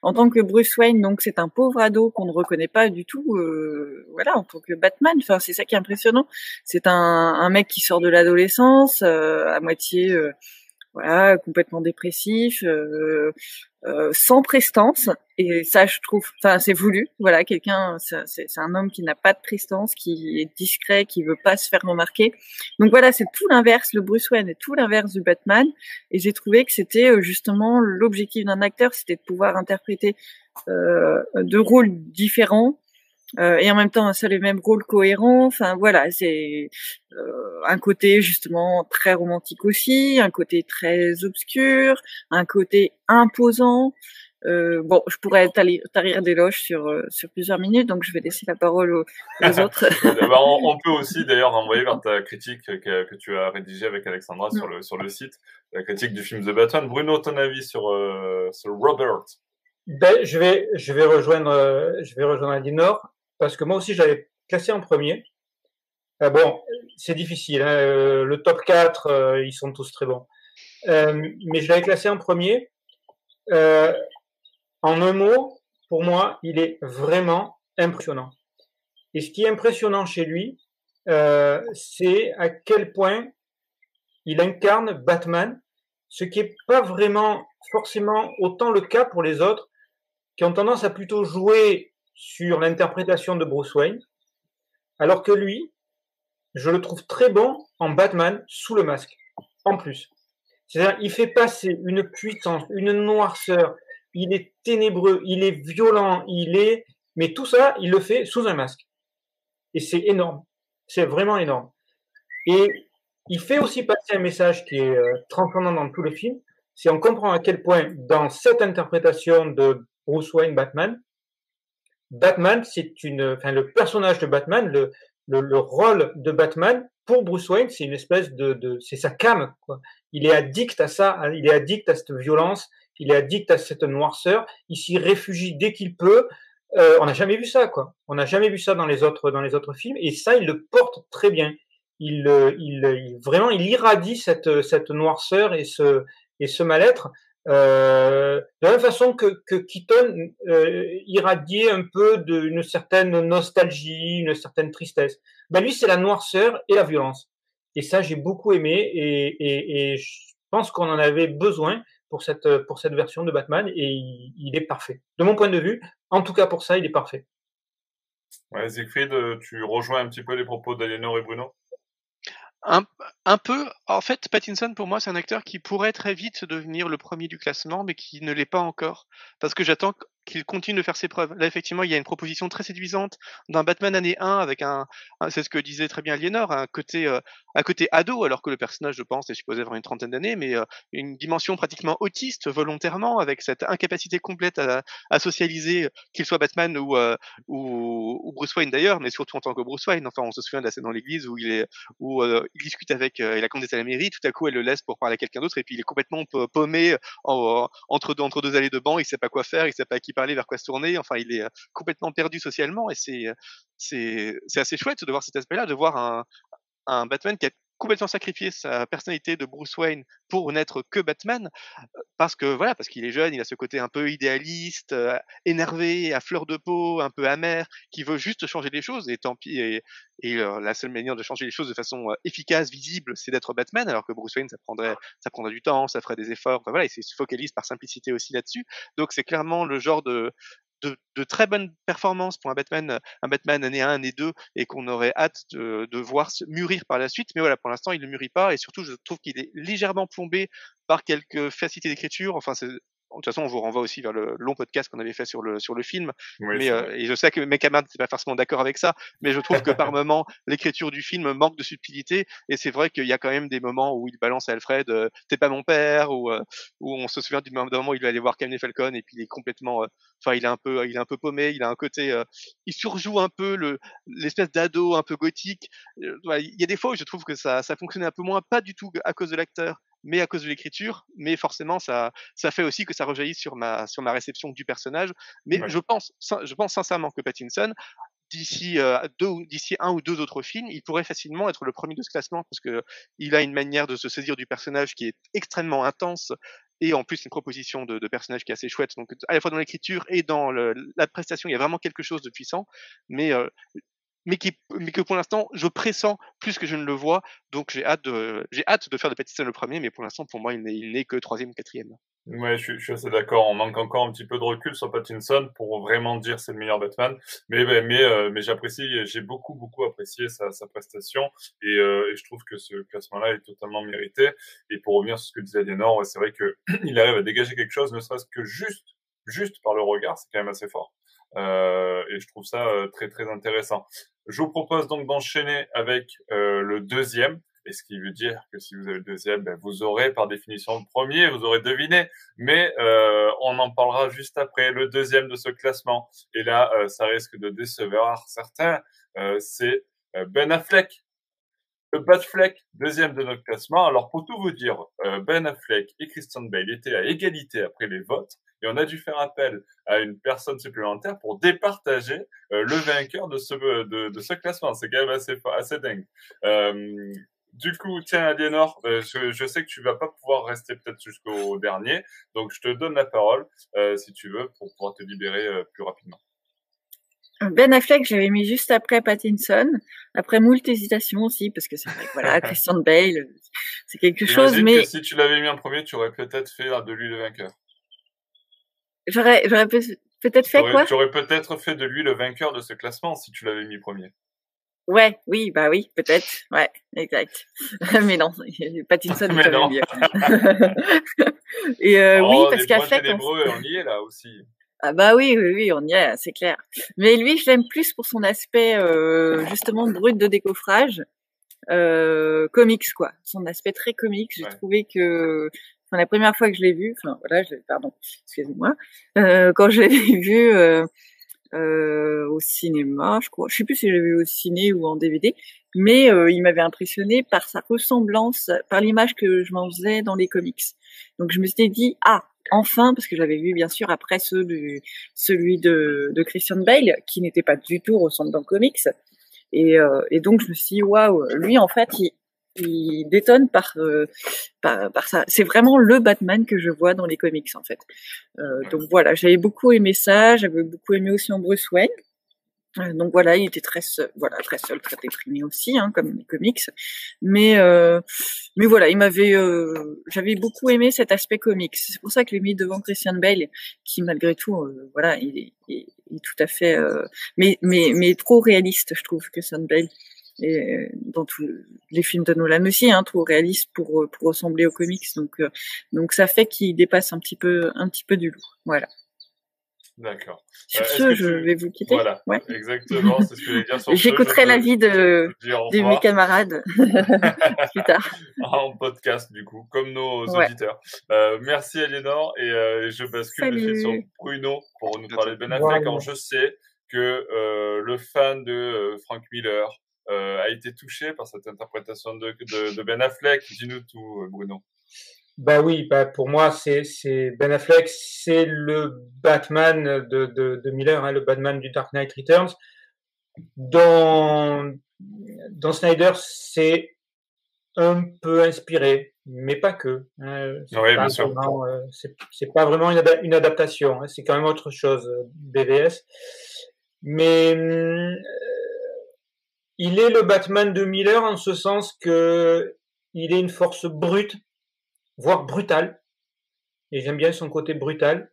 En tant que Bruce Wayne, donc c'est un pauvre ado qu'on ne reconnaît pas du tout. Euh, voilà, en tant que Batman, enfin c'est ça qui est impressionnant. C'est un, un mec qui sort de l'adolescence, euh, à moitié, euh, voilà, complètement dépressif, euh, euh, sans prestance. Et ça je trouve enfin c'est voulu. Voilà quelqu'un c'est un homme qui n'a pas de prestance qui est discret qui veut pas se faire remarquer. Donc voilà c'est tout l'inverse le Bruce Wayne est tout l'inverse du Batman. Et j'ai trouvé que c'était euh, justement l'objectif d'un acteur c'était de pouvoir interpréter euh, deux rôles différents euh, et en même temps un seul et même rôle cohérent. Enfin voilà, c'est euh, un côté justement très romantique aussi, un côté très obscur, un côté imposant. Euh, bon, je pourrais tarir d'éloges sur euh, sur plusieurs minutes, donc je vais laisser la parole aux, autres.
Eh ben, on, peut aussi d'ailleurs envoyer vers ta critique que, que, tu as rédigée avec Alexandra sur le sur le site, la critique du film The Batman. Bruno, ton avis sur euh, sur Robert?
Ben, je vais je vais rejoindre je vais rejoindre Alinor parce que moi aussi j'avais classé en premier. Euh, bon, c'est difficile, hein, euh, le top 4, euh, ils sont tous très bons. mais je l'avais classé en premier. en un mot, pour moi, il est vraiment impressionnant. Et ce qui est impressionnant chez lui, c'est à quel point il incarne Batman, ce qui n'est pas vraiment forcément autant le cas pour les autres, qui ont tendance à plutôt jouer sur l'interprétation de Bruce Wayne, alors que lui, je le trouve très bon en Batman sous le masque, en plus. C'est-à-dire, il fait passer une puissance, une noirceur, il est ténébreux, il est violent, il est... Mais tout ça, il le fait sous un masque. Et c'est énorme. C'est vraiment énorme. Et il fait aussi passer un message qui est euh, transcendant dans tout le film. Si on comprend à quel point, dans cette interprétation de Bruce Wayne Batman, Batman, c'est une, enfin, le personnage de Batman, le, le, le, rôle de Batman pour Bruce Wayne, c'est une espèce de, de c'est sa cam. Quoi. Il est addict à ça, hein. il est addict à cette violence, il est addict à cette noirceur. Il s'y réfugie dès qu'il peut. Euh, on n'a jamais vu ça, quoi. On n'a jamais vu ça dans les autres dans les autres films, et ça, il le porte très bien. Il, euh, il, il vraiment, il irradie cette cette noirceur et ce et ce mal-être. Euh, de la même façon que, que Keaton euh, irradiait un peu d'une certaine nostalgie, une certaine tristesse. Ben lui, c'est la noirceur et la violence. Et ça, j'ai beaucoup aimé et, et, et je pense qu'on en avait besoin pour cette, pour cette version de Batman et il, est parfait. De mon point de vue, en tout cas pour ça, il est parfait.
Ouais, Siegfried, tu rejoins un petit peu les propos d'Aliénor et Bruno?
Un, un, peu. En fait, Pattinson, pour moi, c'est un acteur qui pourrait très vite devenir le premier du classement, mais qui ne l'est pas encore. Parce que j'attends qu'il continue de faire ses preuves. Là, effectivement, il y a une proposition très séduisante d'un Batman année 1 avec un, c'est ce que disait très bien Aliénor, un côté, euh, un côté ado, alors que le personnage, je pense, est supposé avoir une trentaine d'années, mais euh, une dimension pratiquement autiste volontairement, avec cette incapacité complète à, socialiser, qu'il soit Batman ou, euh, ou, ou, Bruce Wayne d'ailleurs, mais surtout en tant que Bruce Wayne. Enfin, on se souvient de la scène dans l'église où il est, où il discute avec euh, la comtesse à la mairie, tout à coup elle le laisse pour parler à quelqu'un d'autre, et puis il est complètement paumé en, entre, deux, allées de banc, il sait pas quoi faire, il sait pas à qui parler, vers quoi se tourner. Enfin, il est complètement perdu socialement et c'est c'est c'est assez chouette de voir cet aspect-là, de voir un un Batman qui a complètement sacrifié sa personnalité de Bruce Wayne pour n'être que Batman parce que voilà parce qu'il est jeune il a ce côté un peu idéaliste énervé à fleur de peau un peu amer qui veut juste changer les choses et tant pis et, et la seule manière de changer les choses de façon efficace visible c'est d'être Batman alors que Bruce Wayne ça prendrait ça prendrait du temps ça ferait des efforts voilà il se focalise par simplicité aussi là-dessus. Donc c'est clairement le genre de de, très bonnes performances pour un Batman, un Batman année 1, année 2, et qu'on aurait hâte de, de voir mûrir par la suite. Mais voilà, pour l'instant, il ne mûrit pas, et surtout, je trouve qu'il est légèrement plombé par quelques facilités d'écriture. Enfin, c'est de toute façon, on vous renvoie aussi vers le long podcast qu'on avait fait sur le sur le film. Oui, mais euh, et je sais que mes camarades n'étaient pas forcément d'accord avec ça, mais je trouve que par moment, l'écriture du film manque de subtilité. Et c'est vrai qu'il y a quand même des moments où il balance à Alfred euh, "T'es pas mon père" ou euh, où on se souvient du moment où il va aller voir Camille Falcon et puis il est complètement, enfin, il est un peu, il est un peu paumé. Il a un côté, il surjoue un peu le l'espèce d'ado un peu gothique. il y a des fois où je trouve que ça ça fonctionnait un peu moins, pas du tout à cause de l'acteur, mais à cause de l'écriture, mais forcément ça ça fait aussi que ça rejaillit sur ma sur ma réception du personnage. Mais ouais. je pense je pense sincèrement que Pattinson d'ici euh, deux d'ici un ou deux autres films, il pourrait facilement être le premier de ce classement parce que il a une manière de se saisir du personnage qui est extrêmement intense et en plus une proposition de, de personnage qui est assez chouette. Donc à la fois dans l'écriture et dans le, la prestation, il y a vraiment quelque chose de puissant. Mais euh, mais, que pour l'instant, je pressens plus que je ne le vois. Donc j'ai hâte de, j'ai hâte de faire de Pattinson le premier, mais pour l'instant, pour moi, il n'est, que troisième quatrième.
Ouais, je je suis assez d'accord. On manque encore un petit peu de recul sur Pattinson pour vraiment dire c'est le meilleur Batman. Mais mais euh, j'apprécie, j'ai beaucoup beaucoup apprécié sa, prestation et, euh, et, je trouve que ce classement-là est totalement mérité. Et pour revenir sur ce que disait Aliénor, c'est vrai que il arrive à dégager quelque chose, ne serait-ce que juste juste par le regard, c'est quand même assez fort. Euh, et je trouve ça euh, très très intéressant. Je vous propose donc d'enchaîner avec euh, le deuxième, et ce qui veut dire que si vous avez le deuxième, ben, vous aurez par définition le premier, vous aurez deviné, mais euh, on en parlera juste après, le deuxième de ce classement. Et là, euh, ça risque de décevoir certains, euh, c'est Ben Affleck. Le Batfleck, deuxième de notre classement. Alors pour tout vous dire, Ben Affleck et Christian Bale étaient à égalité après les votes et on a dû faire appel à une personne supplémentaire pour départager euh, le vainqueur de ce classement. C'est quand même assez assez dingue. Euh, du coup, tiens, Aliénor, euh, je, je, sais que tu vas pas pouvoir rester peut-être jusqu'au dernier, donc je te donne la parole euh, si tu veux pour pouvoir te libérer euh, plus rapidement.
Ben Affleck, j'avais mis juste après Pattinson, après moult hésitations aussi, parce que c'est vrai que voilà, Christian Bale, c'est quelque chose, mais...
Que si tu l'avais mis en premier, tu aurais peut-être fait de lui le vainqueur.
J'aurais, j'aurais peut-être fait quoi?
Tu aurais peut-être fait de lui le vainqueur de ce classement si tu l'avais mis premier.
Ouais, oui, bah oui, peut-être. Ouais, exact. mais non, Pattinson
mais non.
mieux. Et euh,
oh,
oui, parce qu'à fait,
on y est là aussi.
Ah bah oui, oui, oui, on y est, c'est clair. Mais lui, je l'aime plus pour son aspect euh, justement brut de décoffrage. euh, comics quoi, son aspect très comics. J'ai trouvé que enfin, la première fois que je l'ai vu, enfin voilà, je, pardon, excusez-moi, euh, quand je l'ai vu euh, euh, au cinéma, je crois, je sais plus si je l'ai vu au ciné ou en DVD, mais euh, il m'avait impressionné par sa ressemblance, par l'image que je m'en faisais dans les comics. Donc je me suis dit ah enfin, parce que j'avais vu bien sûr après ceux du, celui de, de Christian Bale, qui n'était pas du tout ressemblant le comics. Et, euh, et donc je me suis dit, waouh, lui en fait, il, il détonne par, euh, par, par, ça. C'est vraiment le Batman que je vois dans les comics en fait. Euh, donc voilà, j'avais beaucoup aimé ça, j'avais beaucoup aimé aussi en Bruce Wayne. Euh, donc voilà, il était très seul, voilà, très seul, très déprimé aussi, hein, comme les comics. Mais euh, mais voilà, il m'avait, euh, j'avais beaucoup aimé cet aspect comics. C'est pour ça que je l'ai mis devant Christian Bale, qui malgré tout, euh, voilà, il est, il est, tout à fait, mais mais mais trop réaliste, je trouve, Christian Bale. Et dans tous les films de Nolan aussi, hein, trop réaliste pour pour ressembler aux comics. Donc donc ça fait qu'il dépasse un petit peu un petit peu du lot. Voilà.
D'accord.
Sur euh, ce, je vais vous quitter.
Voilà, ouais. exactement, c'est ce que je voulais dire sur
J'écouterai l'avis de, de mes camarades plus tard.
en podcast, du coup, comme nos auditeurs. Euh, merci, Aliénor, et euh, je bascule sur Bruno pour nous parler de Ben Affleck, quand je sais que euh, le fan de euh, Frank Miller a été touché par cette interprétation de, de, de Ben Affleck. Dis-nous tout, Bruno.
Bah oui, bah pour moi c'est c'est Ben Affleck, c'est le Batman de, de, de Miller, hein, le Batman du Dark Knight Returns. Dans dans Snyder, c'est un peu inspiré, mais pas que.
Hein. Oui, bien sûr.
Euh, c'est pas vraiment une, une adaptation, hein, c'est quand même autre chose, BVS. Mais euh, il est le Batman de Miller en ce sens que il est une force brute voire brutal. Et j'aime bien son côté brutal.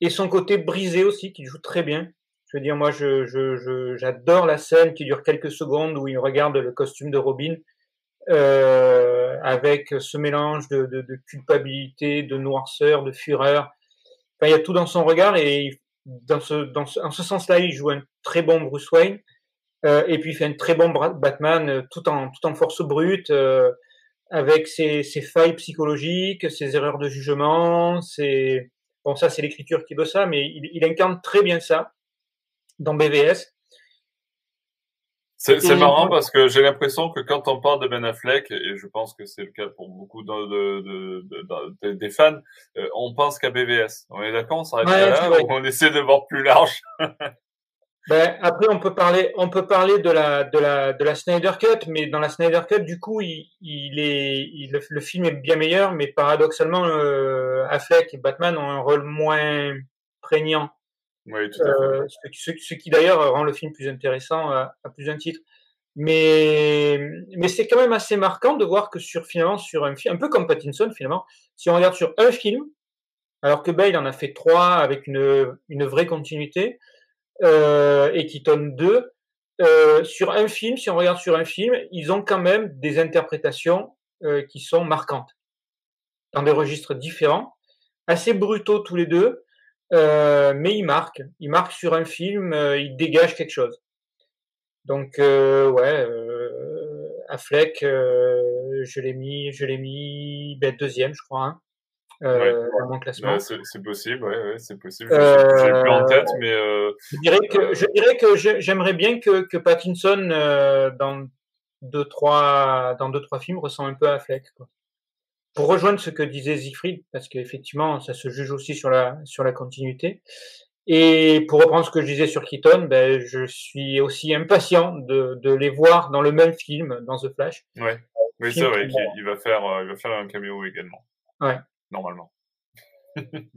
Et son côté brisé aussi, qui joue très bien. Je veux dire, moi, je, j'adore la scène qui dure quelques secondes où il regarde le costume de Robin euh, avec ce mélange de, culpabilité, de noirceur, de fureur. Il y a tout dans son regard et dans ce, dans ce, en ce sens-là, il joue un très bon Bruce Wayne. Euh, et puis il fait un très bon Batman euh, tout en tout en force brute. Avec ses, ses, failles psychologiques, ses erreurs de jugement, c'est bon ça c'est l'écriture qui veut ça, mais il, il, incarne très bien ça dans BVS.
C'est marrant parce que j'ai l'impression que quand on parle de Ben Affleck, et je pense que c'est le cas pour beaucoup de, de, de, des fans, euh, on pense qu'à BVS. On est d'accord On s'arrête là ou on essaie de voir plus large?
Ben, après, on peut parler, on peut parler de la, de la, de la Snyder Cut, mais dans la Snyder Cut, du coup, il, il est, il, le, film est bien meilleur, mais paradoxalement, euh, Affleck et Batman ont un rôle moins prégnant.
Oui, tout à fait. Euh,
ce, ce, qui d'ailleurs rend le film plus intéressant à, à plus d'un titre. Mais, mais c'est quand même assez marquant de voir que sur finalement sur un film, un peu comme Pattinson finalement, si on regarde sur un film, alors que Bale en a fait trois avec une, une vraie continuité, euh, et Keaton 2, euh, sur un film, si on regarde sur un film, ils ont quand même des interprétations euh, qui sont marquantes, dans des registres différents, assez brutaux tous les deux, euh, mais ils marquent. Ils marquent sur un film, euh, ils dégagent quelque chose. Donc euh, ouais, Affleck, je l'ai mis, je l'ai mis ben, deuxième, je crois. Hein euh, dans mon classement.
c'est possible, ouais, ouais c'est possible. Euh, plus en tête, mais euh,
je dirais que je dirais que j'aimerais bien que, que Pattinson euh, dans deux trois dans deux trois films ressemble un peu à Fleck. Quoi. Pour rejoindre ce que disait Siegfried, parce qu'effectivement ça se juge aussi sur la sur la continuité. Et pour reprendre ce que je disais sur Keaton, ben, je suis aussi impatient de, de les voir dans le même film, dans The Flash.
Ouais, oui, c'est vrai qu'il va faire, il va faire un caméo également.
Ouais
normalement.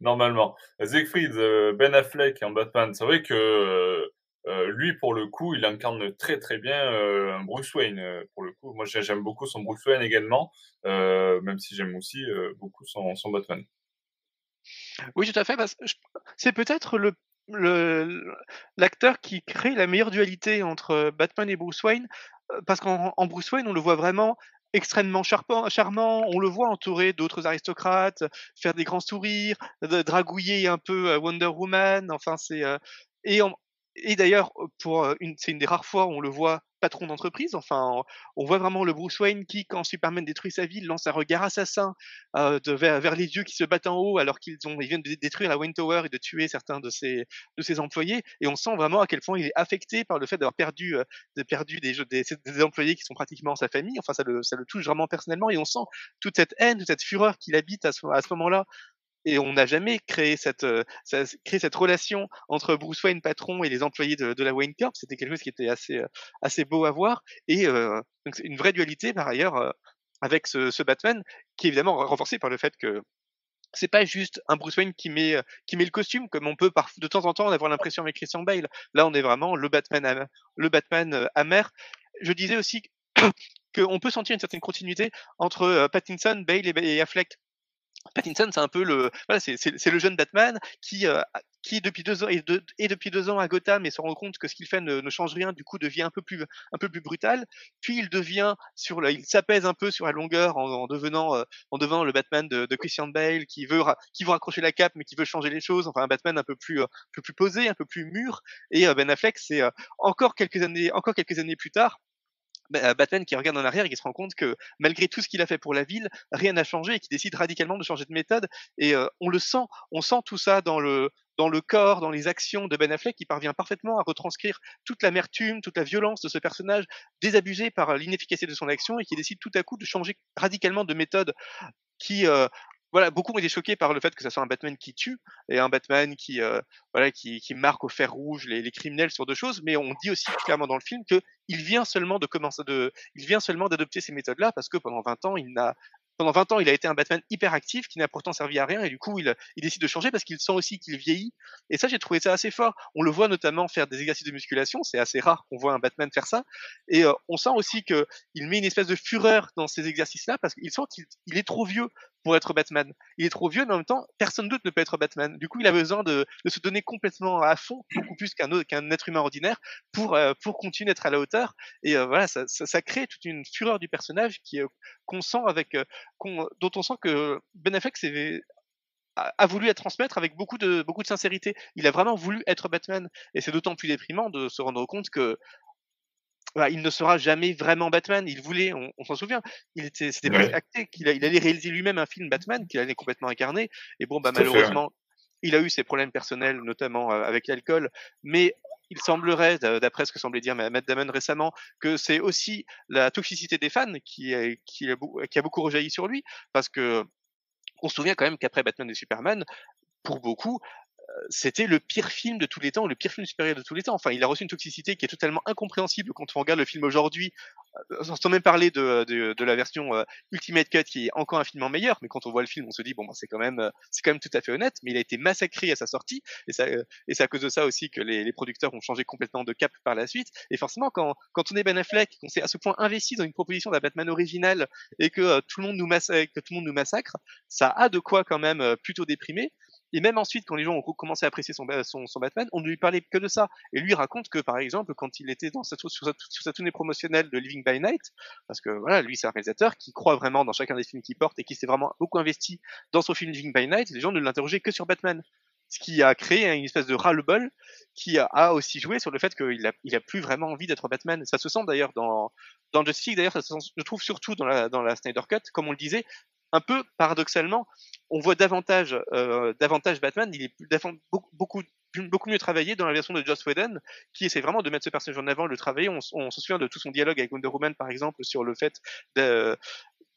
normalement. Siegfried, euh, Ben Affleck en Batman, c'est vrai que euh, euh, lui, pour le coup, il incarne très très bien un Bruce Wayne. pour le coup, moi j'aime beaucoup son Bruce Wayne également, même si j'aime aussi beaucoup son, son Batman.
Oui, tout à fait. C'est peut-être le l'acteur qui crée la meilleure dualité entre Batman et Bruce Wayne, parce qu'en Bruce Wayne, on le voit vraiment extrêmement charmant, on le voit entouré d'autres aristocrates, faire des grands sourires, dragouiller un peu Wonder Woman, enfin c'est euh, et, et d'ailleurs, pour c'est une des rares fois où on le voit patron d'entreprise. Enfin, on voit vraiment le Bruce Wayne qui, quand Superman détruit sa ville, lance un regard assassin vers, les dieux qui se battent en haut alors qu'ils ont, ils viennent de détruire la Wayne Tower et de tuer certains de ses, de ses employés. Et on sent vraiment à quel point il est affecté par le fait d'avoir perdu, de perdu des, employés qui sont pratiquement sa famille. Enfin, ça le, ça le touche vraiment personnellement et on sent toute cette haine, toute cette fureur qu'il habite à ce, à ce moment-là et on n'a jamais créé cette, euh, créé cette relation entre Bruce Wayne patron et les employés de, la Wayne Corp. C'était quelque chose qui était assez, euh, beau à voir et euh, donc une vraie dualité par ailleurs avec ce, Batman qui est évidemment renforcé par le fait que c'est pas juste un Bruce Wayne qui met le costume comme on peut de temps en temps avoir l'impression avec Christian Bale. Là, on est vraiment le Batman le Batman amer. Je disais aussi qu'on peut sentir une certaine continuité entre Pattinson, Bale et Affleck Pattinson, c'est un peu le, voilà, c'est le jeune Batman qui, euh, qui depuis deux ans et, depuis deux ans à Gotham et se rend compte que ce qu'il fait ne, change rien, du coup devient un peu plus, un peu plus brutal. Puis il devient sur il s'apaise un peu sur la longueur en, en devenant, euh, en devenant le Batman de, Christian Bale qui veut, qui veut raccrocher la cape mais qui veut changer les choses. Enfin un Batman un peu plus, euh, un peu plus posé, un peu plus mûr. Et Ben Affleck, c'est encore quelques années, encore quelques années plus tard Batman qui regarde en arrière et qui se rend compte que malgré tout ce qu'il a fait pour la ville, rien n'a changé et qui décide radicalement de changer de méthode. Et euh, on le sent, on sent tout ça dans le dans le corps, dans les actions de Ben Affleck, qui parvient parfaitement à retranscrire toute l'amertume, toute la violence de ce personnage désabusé par l'inefficacité de son action et qui décide tout à coup de changer radicalement de méthode qui euh, voilà, beaucoup ont été choqués par le fait que ça soit un Batman qui tue et un Batman qui, euh, voilà, qui, qui, marque au fer rouge les, criminels sur deux choses. Mais on dit aussi clairement dans le film que il vient seulement de commencer de, il vient seulement d'adopter ces méthodes-là parce que pendant 20 ans, il pendant 20 ans, il a été un Batman hyper actif qui n'a pourtant servi à rien et du coup, il, il décide de changer parce qu'il sent aussi qu'il vieillit. Et ça, j'ai trouvé ça assez fort. On le voit notamment faire des exercices de musculation. C'est assez rare qu'on voit un Batman faire ça. Et euh, on sent aussi que il met une espèce de fureur dans ces exercices-là parce qu'il sent qu'il est trop vieux pour être Batman. Il est trop vieux, mais en même temps, personne d'autre ne peut être Batman. Du coup, il a besoin de, se donner complètement à fond, beaucoup plus qu'un être humain ordinaire, pour euh, pour continuer d'être à la hauteur. Et euh, voilà, ça, ça, crée toute une fureur du personnage qui sent avec, dont on sent que Ben Affleck a, voulu la transmettre avec beaucoup de beaucoup de sincérité. Il a vraiment voulu être Batman, et c'est d'autant plus déprimant de se rendre compte que bah, il ne sera jamais vraiment Batman. Il voulait, on, s'en souvient, il était, c'était ouais. acté qu'il il allait réaliser lui-même un film Batman qu'il allait complètement incarner. Et bon, bah malheureusement, il a eu ses problèmes personnels, notamment euh, avec l'alcool, mais il semblerait, d'après ce que semblait dire Matt Damon récemment, que c'est aussi la toxicité des fans qui, qui, a, qui a beaucoup rejailli sur lui, parce que on se souvient quand même qu'après Batman et Superman, pour beaucoup, c'était le pire film de tous les temps, le pire film supérieur de tous les temps. Enfin, il a reçu une toxicité qui est totalement incompréhensible quand on regarde le film aujourd'hui, euh, sans même parler de, de, la version euh, Ultimate Cut qui est encore infiniment meilleure. Mais quand on voit le film, on se dit bon, ben, c'est quand même, euh, quand même tout à fait honnête. Mais il a été massacré à sa sortie, et, et c'est à cause de ça aussi que les, les, producteurs ont changé complètement de cap par la suite. Et forcément, quand, quand on est Ben Affleck, qu'on s'est à ce point investi dans une proposition d'un Batman original et que tout le monde nous massacre, que tout le monde nous massacre, ça a de quoi quand même plutôt déprimer. Et même ensuite, quand les gens ont commencé à apprécier son, Batman, on ne lui parlait que de ça. Et lui raconte que, par exemple, quand il était dans sa, sur, sa, sur tournée promotionnelle de Living by Night, parce que voilà, lui c'est un réalisateur qui croit vraiment dans chacun des films qu'il porte et qui s'est vraiment beaucoup investi dans son film Living by Night, les gens ne l'interrogeaient que sur Batman. Ce qui a créé une espèce de ras-le-bol qui a, aussi joué sur le fait qu'il a, il a plus vraiment envie d'être Batman. Ça se sent d'ailleurs dans, dans Justice League, d'ailleurs, ça se je trouve surtout dans la, dans la Snyder Cut, comme on le disait, un peu paradoxalement, on voit davantage, euh, davantage Batman. Il est beaucoup, mieux travaillé dans la version de Joss Whedon, qui essaie vraiment de mettre ce personnage en avant, le travailler. On, se souvient de tout son dialogue avec Wonder Woman, par exemple, sur le fait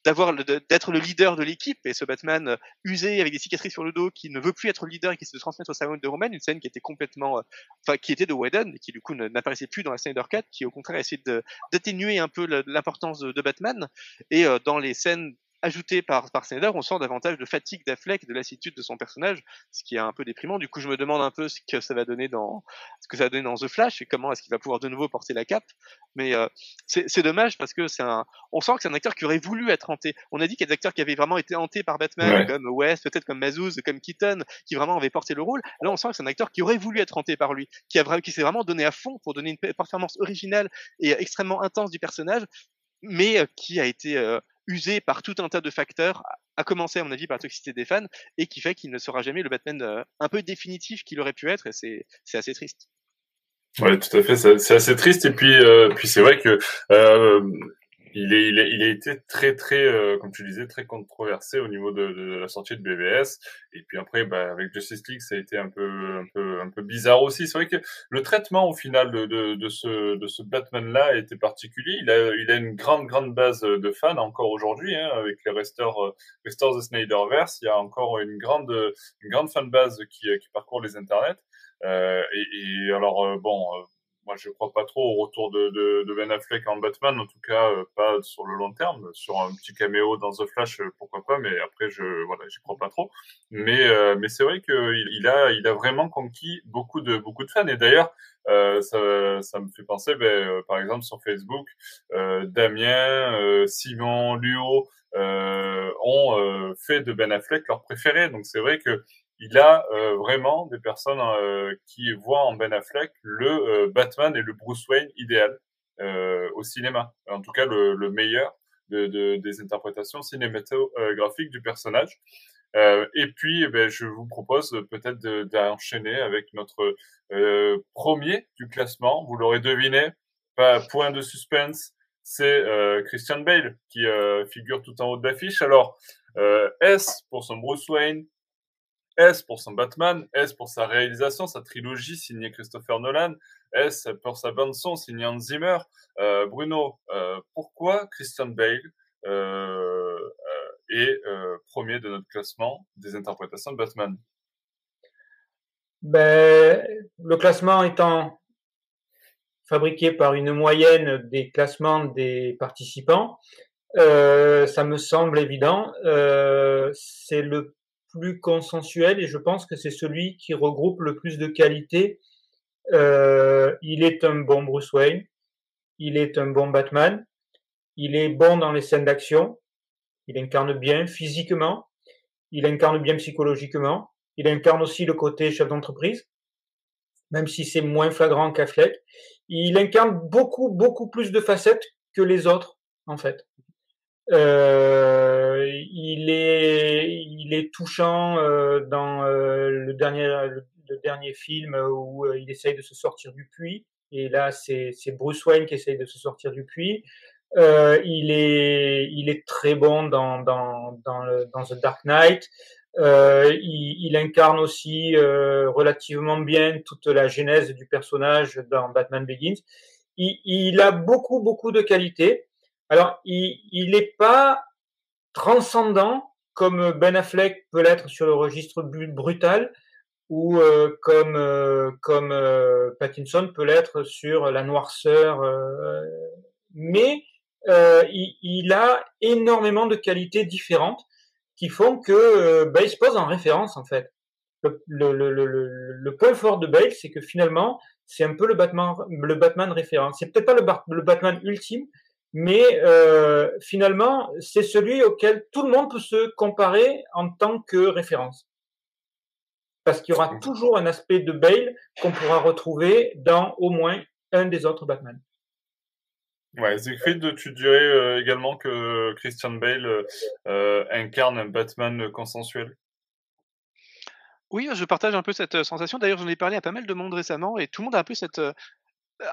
d'avoir d'être le leader de l'équipe et ce Batman euh, usé avec des cicatrices sur le dos qui ne veut plus être le leader et qui se transmettre au salon de Roman une scène qui était complètement euh, enfin qui était de Whedon et qui du coup n'apparaissait plus dans la Snyder Cut qui au contraire essayait d'atténuer un peu l'importance de, Batman et dans les scènes ajouté par, par Snyder, on sent davantage de fatigue d'Affleck, de lassitude de son personnage, ce qui est un peu déprimant. Du coup, je me demande un peu ce que ça va donner dans, ce que ça va donner dans The Flash et comment est-ce qu'il va pouvoir de nouveau porter la cape. Mais euh, c'est dommage parce que c'est un, on sent que c'est un acteur qui aurait voulu être hanté. On a dit qu'il y a des acteurs qui avaient vraiment été hantés par Batman, ouais. comme West, peut-être comme Mazouz, comme Keaton, qui vraiment avaient porté le rôle. Là, on sent que c'est un acteur qui aurait voulu être hanté par lui, qui a qui s'est vraiment donné à fond pour donner une performance originale et extrêmement intense du personnage mais euh, qui a été euh, usé par tout un tas de facteurs, à commencer à mon avis par la toxicité des fans, et qui fait qu'il ne sera jamais le Batman euh, un peu définitif qu'il aurait pu être, et c'est assez triste.
Ouais, tout à fait. C'est assez triste. Et puis, euh, puis c'est vrai que euh, il, est, il, est, il a été très, très, euh, comme tu disais, très controversé au niveau de, de, la sortie de BVS. Et puis après, bah, avec Justice League, ça a été un peu, un peu, un peu bizarre aussi. C'est vrai que le traitement au final de, de, de ce, de ce Batman-là était particulier. Il a, il a une grande, grande base de fans encore aujourd'hui, hein, avec les resteurs, euh, Snyderverse. Il y a encore une grande, une grande fan base qui, qui parcourt les internets. Euh, et, et, alors, euh, bon moi je crois pas trop au retour de, de, de, Ben Affleck en Batman, en tout cas euh, pas sur le long terme. Sur un petit caméo dans The Flash, euh, pourquoi pas, mais après je voilà, j'y crois pas trop. Mais euh, mais c'est vrai qu'il il a il a vraiment conquis beaucoup de beaucoup de fans. Et d'ailleurs ça ça me fait penser, ben, par exemple sur Facebook, Damien, Simon, Luo ont fait de Ben Affleck leur préféré. Donc c'est vrai que il a euh, vraiment des personnes euh, qui voient en Ben Affleck le euh, Batman et le Bruce Wayne idéal au cinéma. En tout cas, le, le meilleur de, de, des interprétations cinématographiques du personnage. et puis, eh ben, je vous propose peut-être d'enchaîner avec notre premier du classement. Vous l'aurez deviné, pas point de suspense, c'est Christian Bale qui figure tout en haut de l'affiche. Alors, S pour son Bruce Wayne, S pour son Batman, S pour sa réalisation, sa trilogie signée Christopher Nolan, S pour sa bande son signée Hans Zimmer. Euh, Bruno, euh, pourquoi Christian Bale euh, est premier de notre classement des interprétations de Batman?
Ben, Le classement étant fabriqué par une moyenne des classements des participants, ça me semble évident. c'est le plus consensuel et je pense que c'est celui qui regroupe le plus de qualités. Euh, il est un bon Bruce Wayne, il est un bon Batman, il est bon dans les scènes d'action, il incarne bien physiquement, il incarne bien psychologiquement, il incarne aussi le côté chef d'entreprise, même si c'est moins flagrant qu'Affleck. Il incarne beaucoup, beaucoup plus de facettes que les autres, en fait. Euh, il est, il est touchant euh, dans euh, le dernier, le dernier film où il essaye de se sortir du puits. Et là, c'est, c'est Bruce Wayne qui essaye de se sortir du puits. Euh, il est, il est très bon dans dans dans, The Dark Knight. Euh, il, il, incarne aussi euh, relativement bien toute la genèse du personnage dans Batman Begins. Il, il a beaucoup beaucoup de qualités. Alors, il n'est pas transcendant comme Ben Affleck peut l'être sur le registre brutal ou euh, comme euh, comme euh, Pattinson peut l'être sur la noirceur. mais il, a énormément de qualités différentes qui font que Bale se pose en référence en fait. Le, le, point fort de Bale, c'est que finalement, c'est un peu le Batman, le Batman référence. C'est peut-être pas le Batman ultime, mais euh, finalement, c'est celui auquel tout le monde peut se comparer en tant que référence. Parce qu'il y aura toujours un aspect de Bale qu'on pourra retrouver dans au moins un des autres Batman.
Ouais, Siegfried, tu dirais euh, également que Christian Bale euh, incarne un Batman consensuel
oui, je partage un peu cette sensation. D'ailleurs, j'en ai parlé à pas mal de monde récemment et tout le monde a un peu cette,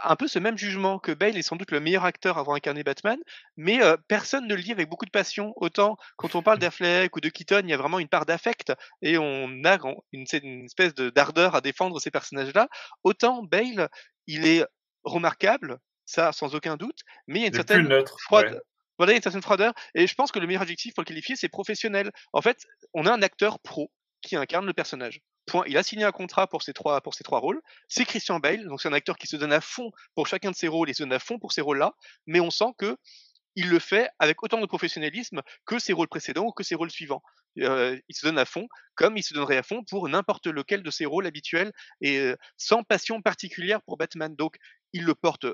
un peu ce même jugement que Bale est sans doute le meilleur acteur à avoir incarné Batman, mais euh, personne ne le dit avec beaucoup de passion. Autant quand on parle d'Affleck ou de Keaton, il y a vraiment une part d'affect et on a une, une espèce de d'ardeur à défendre ces personnages-là. Autant Bale, il est remarquable, ça sans aucun doute, mais il y a une certaine froide. Voilà, il y a une certaine froideur. Et je pense que le meilleur adjectif pour le qualifier, c'est professionnel. En fait, on a un acteur pro qui incarne le personnage. Il a signé un contrat pour ces trois, pour rôles. C'est Christian Bale, donc c'est un acteur qui se donne à fond pour chacun de ses rôles et se donne à fond pour ces rôles-là, mais on sent que il le fait avec autant de professionnalisme que ses rôles précédents ou que ses rôles suivants. Euh, il se donne à fond, comme il se donnerait à fond pour n'importe lequel de ses rôles habituels et euh, sans passion particulière pour Batman. Donc, il le porte,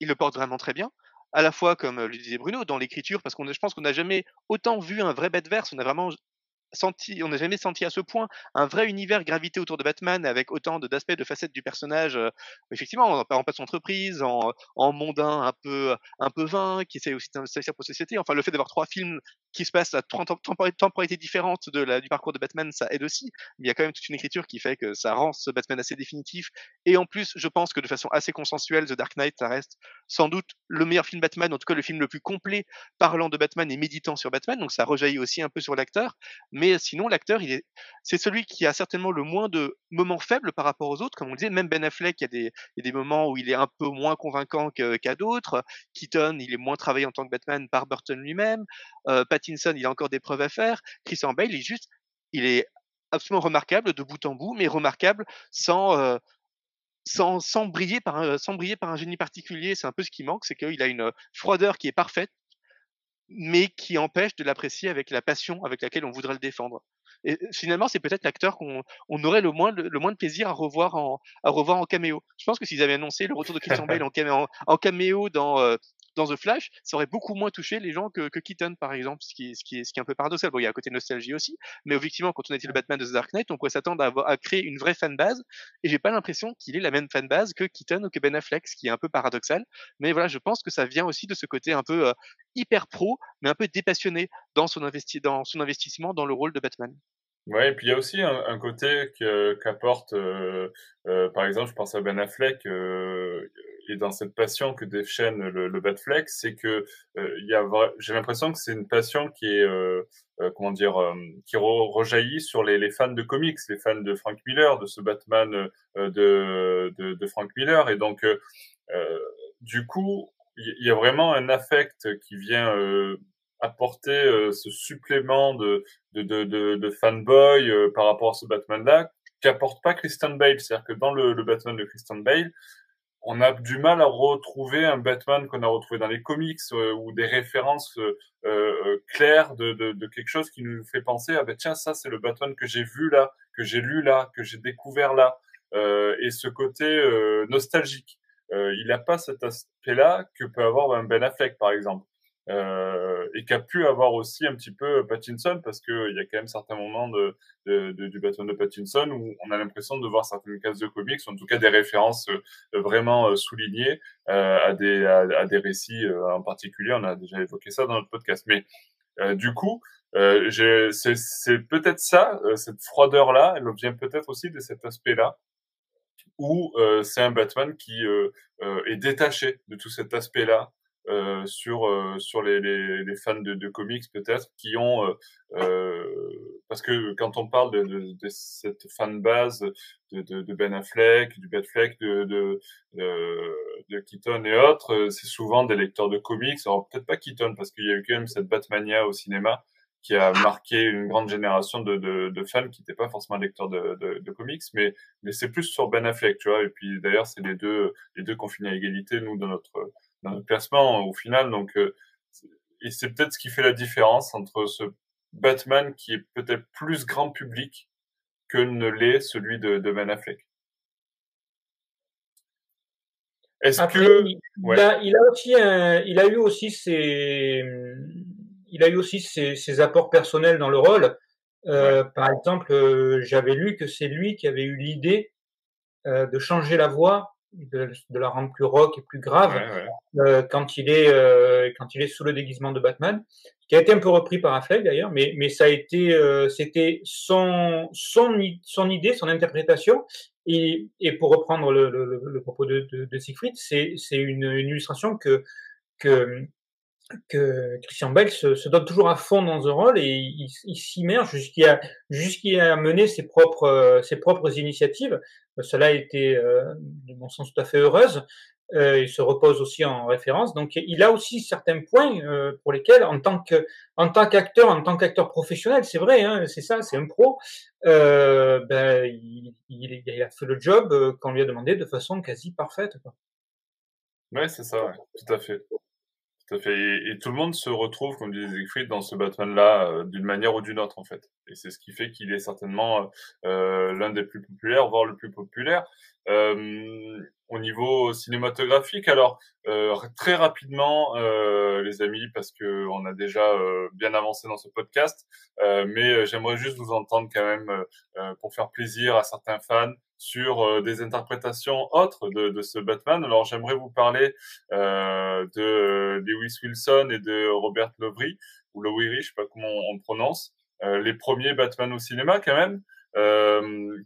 il le porte vraiment très bien. À la fois, comme le disait Bruno, dans l'écriture, parce qu'on, je pense qu'on n'a jamais autant vu un vrai Batverse. On a vraiment senti, on n'a jamais senti à ce point un vrai univers gravité autour de Batman avec autant d'aspects, de, facettes du personnage. Euh, effectivement, en, en passe entreprise, en, mondain un peu, un peu vain, qui essaie aussi d'investir pour société. Enfin, le fait d'avoir trois films qui se passent à trois temporalités différentes de du parcours de Batman, ça aide aussi. Mais il y a quand même toute une écriture qui fait que ça rend ce Batman assez définitif. Et en plus, je pense que de façon assez consensuelle, The Dark Knight, ça reste sans doute le meilleur film Batman, en tout cas le film le plus complet parlant de Batman et méditant sur Batman. Donc ça rejaillit aussi un peu sur l'acteur. Mais sinon, l'acteur, c'est celui qui a certainement le moins de moments faibles par rapport aux autres. Comme on le disait, même Ben Affleck, il y a des, moments où il est un peu moins convaincant qu'à d'autres. Keaton, il est moins travaillé en tant que Batman par Burton lui-même. Euh, Pattinson, il a encore des preuves à faire. Christian Bale, il est juste, il est absolument remarquable de bout en bout, mais remarquable sans, euh, sans, briller par un, sans briller par un génie particulier. C'est un peu ce qui manque, c'est qu'il a une froideur qui est parfaite, mais qui empêche de l'apprécier avec la passion avec laquelle on voudrait le défendre. Et finalement, c'est peut-être l'acteur qu'on on aurait le moins, le, moins de plaisir à revoir en, à revoir en caméo. Je pense que s'ils avaient annoncé le retour de Christian Bale en, caméo, en, caméo dans, euh, dans The Flash, ça aurait beaucoup moins touché les gens que, que Keaton, par exemple, ce qui, ce, qui est, ce qui est un peu paradoxal. Bon, il y a un côté nostalgie aussi, mais effectivement, quand on été le Batman de The Dark Knight, on pourrait s'attendre à, à, créer une vraie fanbase, et j'ai pas l'impression qu'il ait la même fanbase que Keaton ou que Ben Affleck, ce qui est un peu paradoxal. Mais voilà, je pense que ça vient aussi de ce côté un peu euh, hyper pro, mais un peu dépassionné dans son, investi dans son investissement dans le rôle de Batman.
Ouais, et puis il y a aussi un, un côté qu'apporte, euh, euh, par exemple, je pense à Ben Affleck, euh, et dans cette passion que déchaîne le, le Batfleck, c'est que il y a, j'ai l'impression que c'est une passion qui est, comment dire, qui rejaillit sur les, fans de comics, les fans de Frank Miller, de ce Batman de, de, de, Frank Miller, et donc du coup, il y a vraiment un affect qui vient apporter euh, ce supplément de, de, de, de, fanboy euh, par rapport à ce Batman-là qu'apporte pas Christian Bale. C'est-à-dire que dans le, le, Batman de Christian Bale, on a du mal à retrouver un Batman qu'on a retrouvé dans les comics euh, ou des références claires de, de, de, quelque chose qui nous fait penser ah ben tiens ça c'est le Batman que j'ai vu là, que j'ai lu là, que j'ai découvert là et ce côté nostalgique. il n'a pas cet aspect-là que peut avoir un Ben Affleck par exemple euh, et qu'a pu avoir aussi un petit peu Pattinson parce que il y a quand même certains moments de, du bâton de Pattinson où on a l'impression de voir certaines cases de comics, en tout cas des références euh, vraiment euh, soulignées euh, à des à, des récits en particulier. On a déjà évoqué ça dans notre podcast, mais du coup, c'est peut-être ça, cette froideur là, elle vient peut-être aussi de cet aspect-là où c'est un Batman qui est détaché de tout cet aspect-là, euh, sur euh, sur les, les, les, fans de, de comics peut-être qui ont euh, euh, parce que quand on parle de, de, de cette fan base de, de, Ben Affleck, du Batfleck, de, de, de, Keaton et autres, c'est souvent des lecteurs de comics. Alors peut-être pas Keaton parce qu'il y a eu quand même cette Batmania au cinéma qui a marqué une grande génération de, de, fans qui n'étaient pas forcément lecteurs de, comics, mais, mais c'est plus sur Ben Affleck, tu vois. Et puis d'ailleurs, c'est les deux, les deux qu'on finit à égalité, nous, dans notre, dans notre classement au final. Donc, euh, et c'est peut-être ce qui fait la différence entre ce Batman qui est peut-être plus grand public que ne l'est celui de, de Ben Affleck.
Est-ce que il, a, il, a, aussi un, il a eu aussi ses il a eu aussi ses, ses apports personnels dans le rôle. Euh, Par exemple, euh, j'avais lu que c'est lui qui avait eu l'idée euh, de changer la voix de, de, la rendre plus rock et plus grave Euh, quand il est euh, quand il est sous le déguisement de Batman, qui a été un peu repris par Affleck d'ailleurs, mais mais ça a été euh, c'était son son son idée, son interprétation. Et, et pour reprendre le, le, le propos de, de, de Siegfried, c'est c'est une, une illustration que que que Christian Bale se, se, donne toujours à fond dans un rôle et il, il s'immerge jusqu'à jusqu'à mener ses propres ses propres initiatives. Cela a été, euh, de mon sens, tout à fait heureuse. Euh, il se repose aussi en référence. Donc, il a aussi certains points euh, pour lesquels, en tant que en tant qu'acteur, en tant qu'acteur professionnel, c'est vrai, hein, c'est ça, c'est un pro. Euh, ben, il, il, il, a fait le job euh, qu'on lui a demandé de façon quasi parfaite. Quoi.
Ouais, c'est ça, ouais, tout à fait. Tout à fait. Et, tout le monde se retrouve, comme disait Siegfried, dans ce Batman-là, euh, d'une manière ou d'une autre, en fait. Et c'est ce qui fait qu'il est certainement euh, l'un des plus populaires, voire le plus populaire. Euh, au niveau cinématographique. Alors euh, très rapidement, euh, les amis, parce que on a déjà euh, bien avancé dans ce podcast, mais j'aimerais juste vous entendre quand même pour faire plaisir à certains fans sur des interprétations autres de, de, ce Batman. Alors j'aimerais vous parler de Lewis Wilson et de Robert Lowery ou Lowery, je sais pas comment on prononce. les premiers Batman au cinéma quand même. Euh,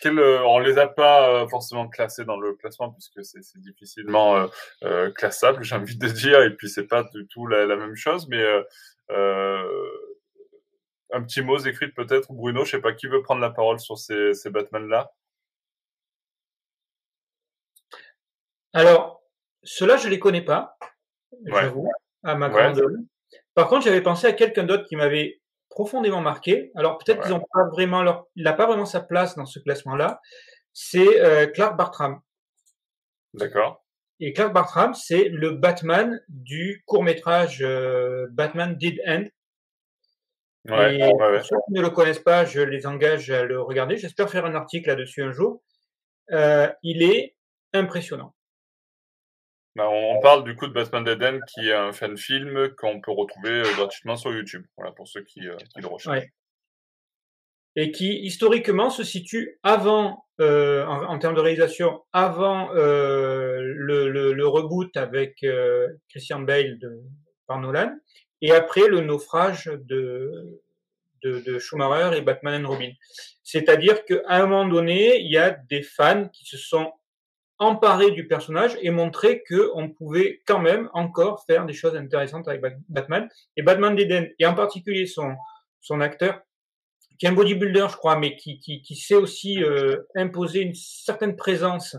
quel, euh, on les a pas euh, forcément classés dans le classement puisque c'est difficilement euh, euh, classable, j'ai envie de dire, et puis c'est pas du tout la, la même chose, mais euh, un petit mot, écrit peut-être, Bruno, je sais pas qui veut prendre la parole sur ces, ces Batman-là.
Alors, ceux-là, je les connais pas, j'avoue, à ma grande. Par contre, j'avais pensé à quelqu'un d'autre qui m'avait profondément marqué. Alors peut-être qu'ils ont pas vraiment leur, il n'a pas vraiment sa place dans ce classement-là. C'est euh, Clark Bartram.
D'accord.
Et Clark Bartram, c'est le Batman du court métrage euh, Batman Did End.
Ouais,
et pour ceux qui ne le connaissent pas, je les engage à le regarder. J'espère faire un article là-dessus un jour. Euh, il est impressionnant.
Bah, on, parle du coup de Batman Dead qui est un fan film qu'on peut retrouver euh, gratuitement sur YouTube. Voilà pour ceux qui, euh, le recherchent.
Et qui historiquement se situe avant, euh, en, termes de réalisation, avant le, reboot avec Christian Bale de, par Nolan, et après le naufrage de, de, de Schumacher et Batman and Robin. C'est-à-dire qu'à un moment donné, il y a des fans qui se sont emparer du personnage et montrer que on pouvait quand même encore faire des choses intéressantes avec Batman. Et Batman d'Eden, et en particulier son, son acteur, qui est un bodybuilder, je crois, mais qui, qui, sait aussi euh, imposer une certaine présence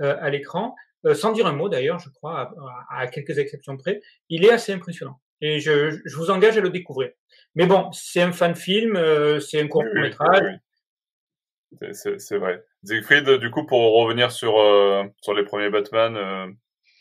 euh, à l'écran, euh, sans dire un mot d'ailleurs, je crois, à, quelques exceptions près, il est assez impressionnant. Et je, je vous engage à le découvrir. Mais bon, c'est un fan film, c'est un court métrage.
C'est vrai. Siegfried, du coup, pour revenir sur, euh, sur les premiers Batman euh,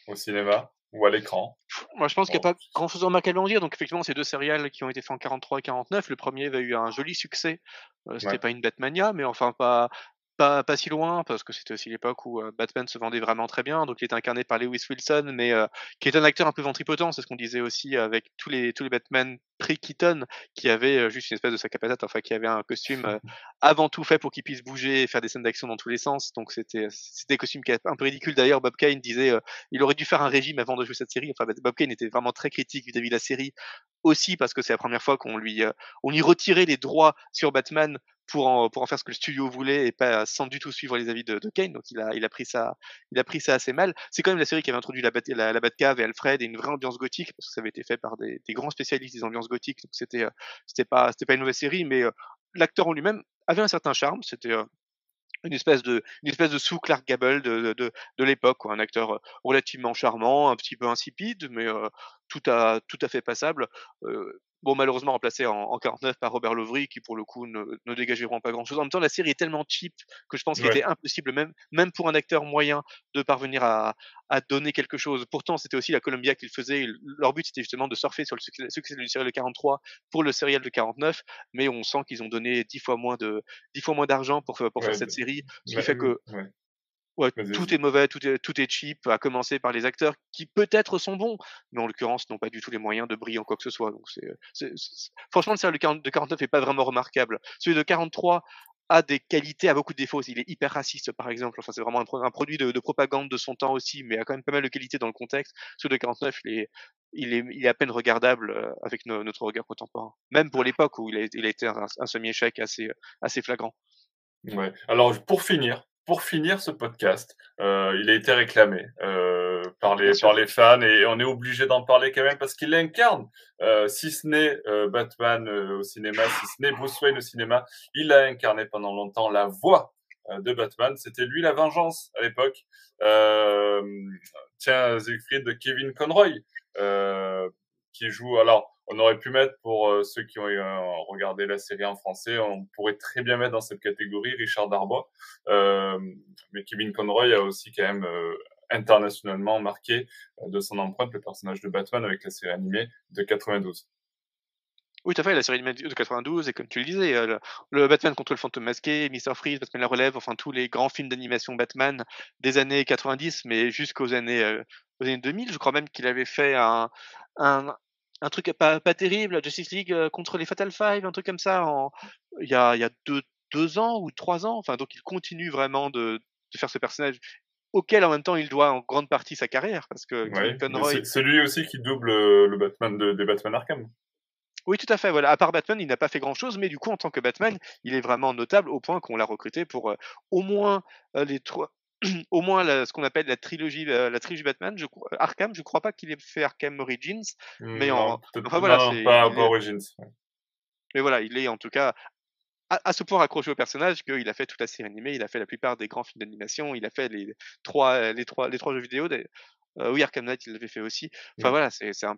au cinéma ou à l'écran?
Moi, je pense qu'il n'y a pas grand chose en dire. Donc, effectivement, ces deux séries qui ont été faits en 43 et 49, le premier avait eu un joli succès. Euh, C'était pas une Batmania, mais enfin, pas, pas, pas si loin, parce que c'était aussi l'époque où euh, Batman se vendait vraiment très bien. Donc, il était incarné par Lewis Wilson, mais euh, qui est un acteur un peu ventripotent. C'est ce qu'on disait aussi avec tous les, tous les Batman pré-Keaton, qui avaient euh, juste une espèce de sac à patates, enfin, qui avait un costume avant tout fait pour qu'il puisse bouger et faire des scènes d'action dans tous les sens. Donc, c'était des costumes qui étaient un peu ridicules. D'ailleurs, Bob Kane disait il aurait dû faire un régime avant de jouer cette série. Enfin, Bob Kane était vraiment très critique vis-à-vis de la série, aussi parce que c'est la première fois qu'on lui, on lui retirait les droits sur Batman pour en, pour en faire ce que le studio voulait et pas sans du tout suivre les avis de, Kane. Donc il a, il a pris ça, il a pris ça assez mal. C'est quand même la série qui avait introduit la, la, la Batcave et Alfred et une vraie ambiance gothique parce que ça avait été fait par des, grands spécialistes des ambiances gothiques. Donc c'était, euh, c'était pas, c'était pas une nouvelle série, mais euh, l'acteur en lui-même avait un certain charme. C'était euh, une espèce de une espèce de sous Clark Gable de de, de, l'époque un acteur relativement charmant un petit peu insipide mais euh, tout à tout à fait passable. Euh, Bon, malheureusement remplacé en, en 49 par Robert Lovry, qui pour le coup ne, ne dégageront pas grand-chose. En même temps, la série est tellement cheap que je pense qu'il était impossible, même, même pour un acteur moyen, de parvenir à, à donner quelque chose. Pourtant, c'était aussi la Columbia qu'ils faisaient. Leur but, c'était justement de surfer sur le succès, succès du serial de 43 pour le serial de 49, mais on sent qu'ils ont donné dix fois moins de dix fois moins d'argent pour, pour faire cette série, ce qui fait que Ouais, tout est mauvais, tout est, tout est cheap, à commencer par les acteurs qui peut-être sont bons, mais en l'occurrence n'ont pas du tout les moyens de briller en quoi que ce soit. Donc c'est, franchement, le serial de 49 est pas vraiment remarquable. Celui de 43 a des qualités, a beaucoup de défauts. Il est hyper raciste, par exemple. Enfin, c'est vraiment un, produit de, de, propagande de son temps aussi, mais a quand même pas mal de qualités dans le contexte. Celui de 49, il est, il est, il est à peine regardable euh, avec notre regard contemporain. Même pour l'époque où il a, il a été un, un semi-échec assez, assez flagrant.
Ouais. Alors, pour finir, pour finir ce podcast, euh, il a été réclamé euh, par les par les fans et on est obligé d'en parler quand même parce qu'il incarne, euh, si ce n'est euh, Batman euh, au cinéma, si ce n'est Bruce Wayne au cinéma, il a incarné pendant longtemps la voix euh, de Batman. C'était lui la vengeance à l'époque. tiens, Siegfried de Kevin Conroy qui joue alors on aurait pu mettre pour euh, ceux qui ont euh, regardé la série en français, on pourrait très bien mettre dans cette catégorie Richard Darbois. Euh, mais Kevin Conroy a aussi quand même internationalement marqué de son empreinte le personnage de Batman avec la série animée de 92.
Oui, tout à fait, la série de 92, et comme tu le disais, le, Batman contre le fantôme masqué, Mr. Freeze, Batman la relève, enfin tous les grands films d'animation Batman des années 90, mais jusqu'aux années, euh, aux années 2000, je crois même qu'il avait fait un, un truc pas, pas terrible, Justice League euh, contre les Fatal Five, un truc comme ça, en, il y a, il y a deux, deux ans ou trois ans, enfin donc il continue vraiment de, de faire ce personnage auquel en même temps il doit en grande partie sa carrière parce que
c'est lui aussi qui double le Batman de, des Batman Arkham.
Oui, tout à fait. Voilà. À part Batman, il n'a pas fait grand-chose, mais du coup, en tant que Batman, il est vraiment notable au point qu'on l'a recruté pour euh, au moins euh, les trois, au moins ce qu'on appelle la trilogie, euh, la trilogie Batman. Je, Arkham, je crois pas qu'il ait fait Arkham Origins, mais en,
enfin, voilà, non, pas, pas Origins.
Mais voilà, il est en tout cas à, ce point accroché au personnage qu'il a fait toute la série animée, il a fait la plupart des grands films d'animation, il a fait les trois, les trois, les trois jeux vidéo. Euh, oui, Arkham Knight, il l'avait fait aussi. Enfin voilà, c'est un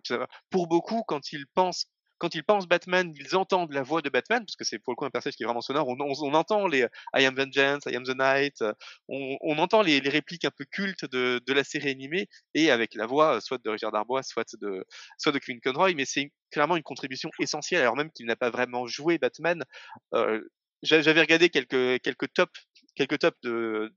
pour beaucoup quand ils pensent quand ils pensent Batman, ils entendent la voix de Batman, parce que c'est pour le coup un personnage qui est vraiment sonore. On, entend les I am Vengeance, I am the Night, euh, on, entend les, répliques un peu cultes de, la série animée, et avec la voix euh, soit de Richard Darbois, soit de, soit de Conroy, mais c'est clairement une contribution essentielle, alors même qu'il n'a pas vraiment joué Batman. Euh, j'avais regardé quelques quelques tops quelques tops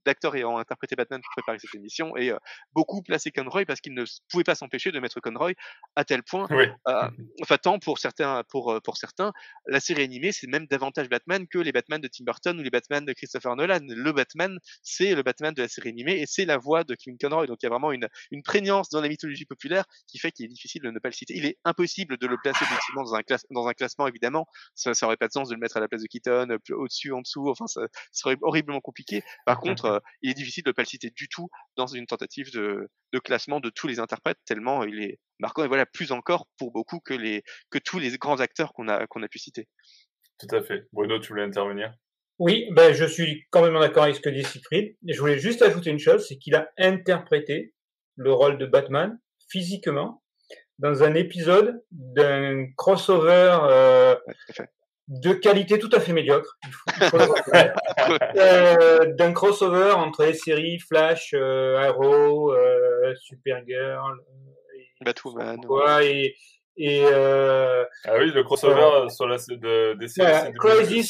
d'acteurs ayant interprété Batman pour préparer cette émission et euh, beaucoup placé Conroy parce qu'ils ne pouvaient pas s'empêcher de mettre Conroy à tel point euh, enfin tant pour certains pour euh, pour certains la série animée c'est même davantage Batman que les Batman de Tim Burton ou les Batman de Christopher Nolan le Batman c'est le Batman de la série animée et c'est la voix de Kevin Conroy donc il y a vraiment une une prégnance dans la mythologie populaire qui fait qu'il est difficile de ne pas le citer il est impossible de le placer effectivement dans un classe dans un classement évidemment ça ça aurait pas de sens de le mettre à la place de Keaton au-dessus, en dessous. Enfin, ça, serait horriblement compliqué. Par contre, euh, il est difficile de ne pas le citer du tout dans une tentative de, de classement de tous les interprètes, tellement il est marquant et voilà plus encore pour beaucoup que les que tous les grands acteurs qu'on a qu'on a pu citer.
Tout à fait. Bruno, tu voulais intervenir?
Oui, ben je suis quand même d'accord avec ce que dit Siegfried. Je voulais juste ajouter une chose, c'est qu'il a interprété le rôle de Batman physiquement dans un épisode d'un crossover euh, de qualité tout à fait médiocre. euh, d'un crossover entre les séries Flash, euh, Arrow, euh, Supergirl,
euh, et, Batwoman,
et, et euh,
ah oui, le crossover sur la de, des séries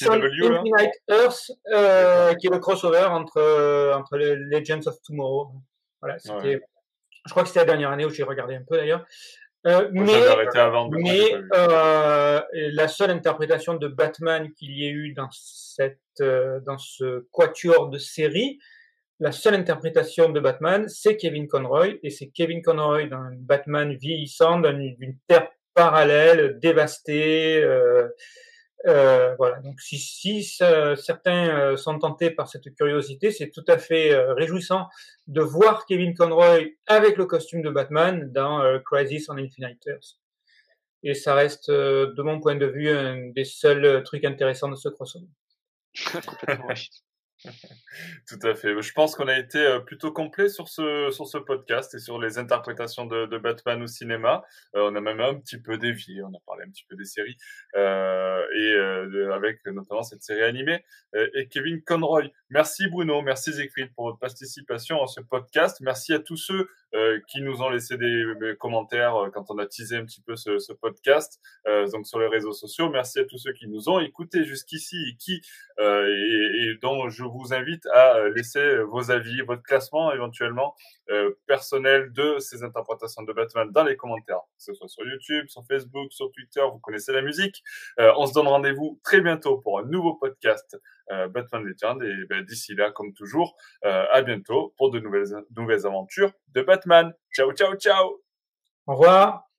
on Infinite Earth, euh, qui est le crossover entre entre les Legends of Tomorrow. Voilà, c'était. Je crois que c'était la dernière année où j'ai regardé un peu d'ailleurs. Euh, mais mais euh, la seule interprétation de Batman qu'il y ait eu dans cette euh, dans ce quatuor de série, la seule interprétation de Batman, c'est Kevin Conroy et c'est Kevin Conroy d'un Batman vieillissant d'une terre parallèle dévastée. Euh, euh, voilà. Donc, si, si certains euh, sont tentés par cette curiosité, c'est tout à fait euh, réjouissant de voir Kevin Conroy avec le costume de Batman dans Crisis on Infinite Earths. Et ça reste, de mon point de vue, un des seuls trucs intéressants de ce crossover.
Tout à fait. Je pense qu'on a été euh, plutôt complet sur ce, sur ce podcast et sur les interprétations de, Batman au cinéma. Euh, on a même un petit peu dévié, on a parlé un petit peu des séries, euh, et avec notamment cette série animée. Et Kevin Conroy. Merci Bruno, merci Siegfried pour votre participation à ce podcast. Merci à tous ceux qui nous ont laissé des, commentaires quand on a teasé un petit peu ce, ce podcast, donc sur les réseaux sociaux. Merci à tous ceux qui nous ont écoutés jusqu'ici et qui et, et dont je vous invite à euh, laisser euh, vos avis, votre classement éventuellement euh, personnel de ces interprétations de Batman dans les commentaires, que ce soit sur YouTube, sur Facebook, sur Twitter, vous connaissez la musique. on se donne rendez-vous très bientôt pour un nouveau podcast Batman Legend et ben, d'ici là, comme toujours, à bientôt pour de nouvelles, nouvelles aventures de Batman. Ciao, ciao, ciao
Au revoir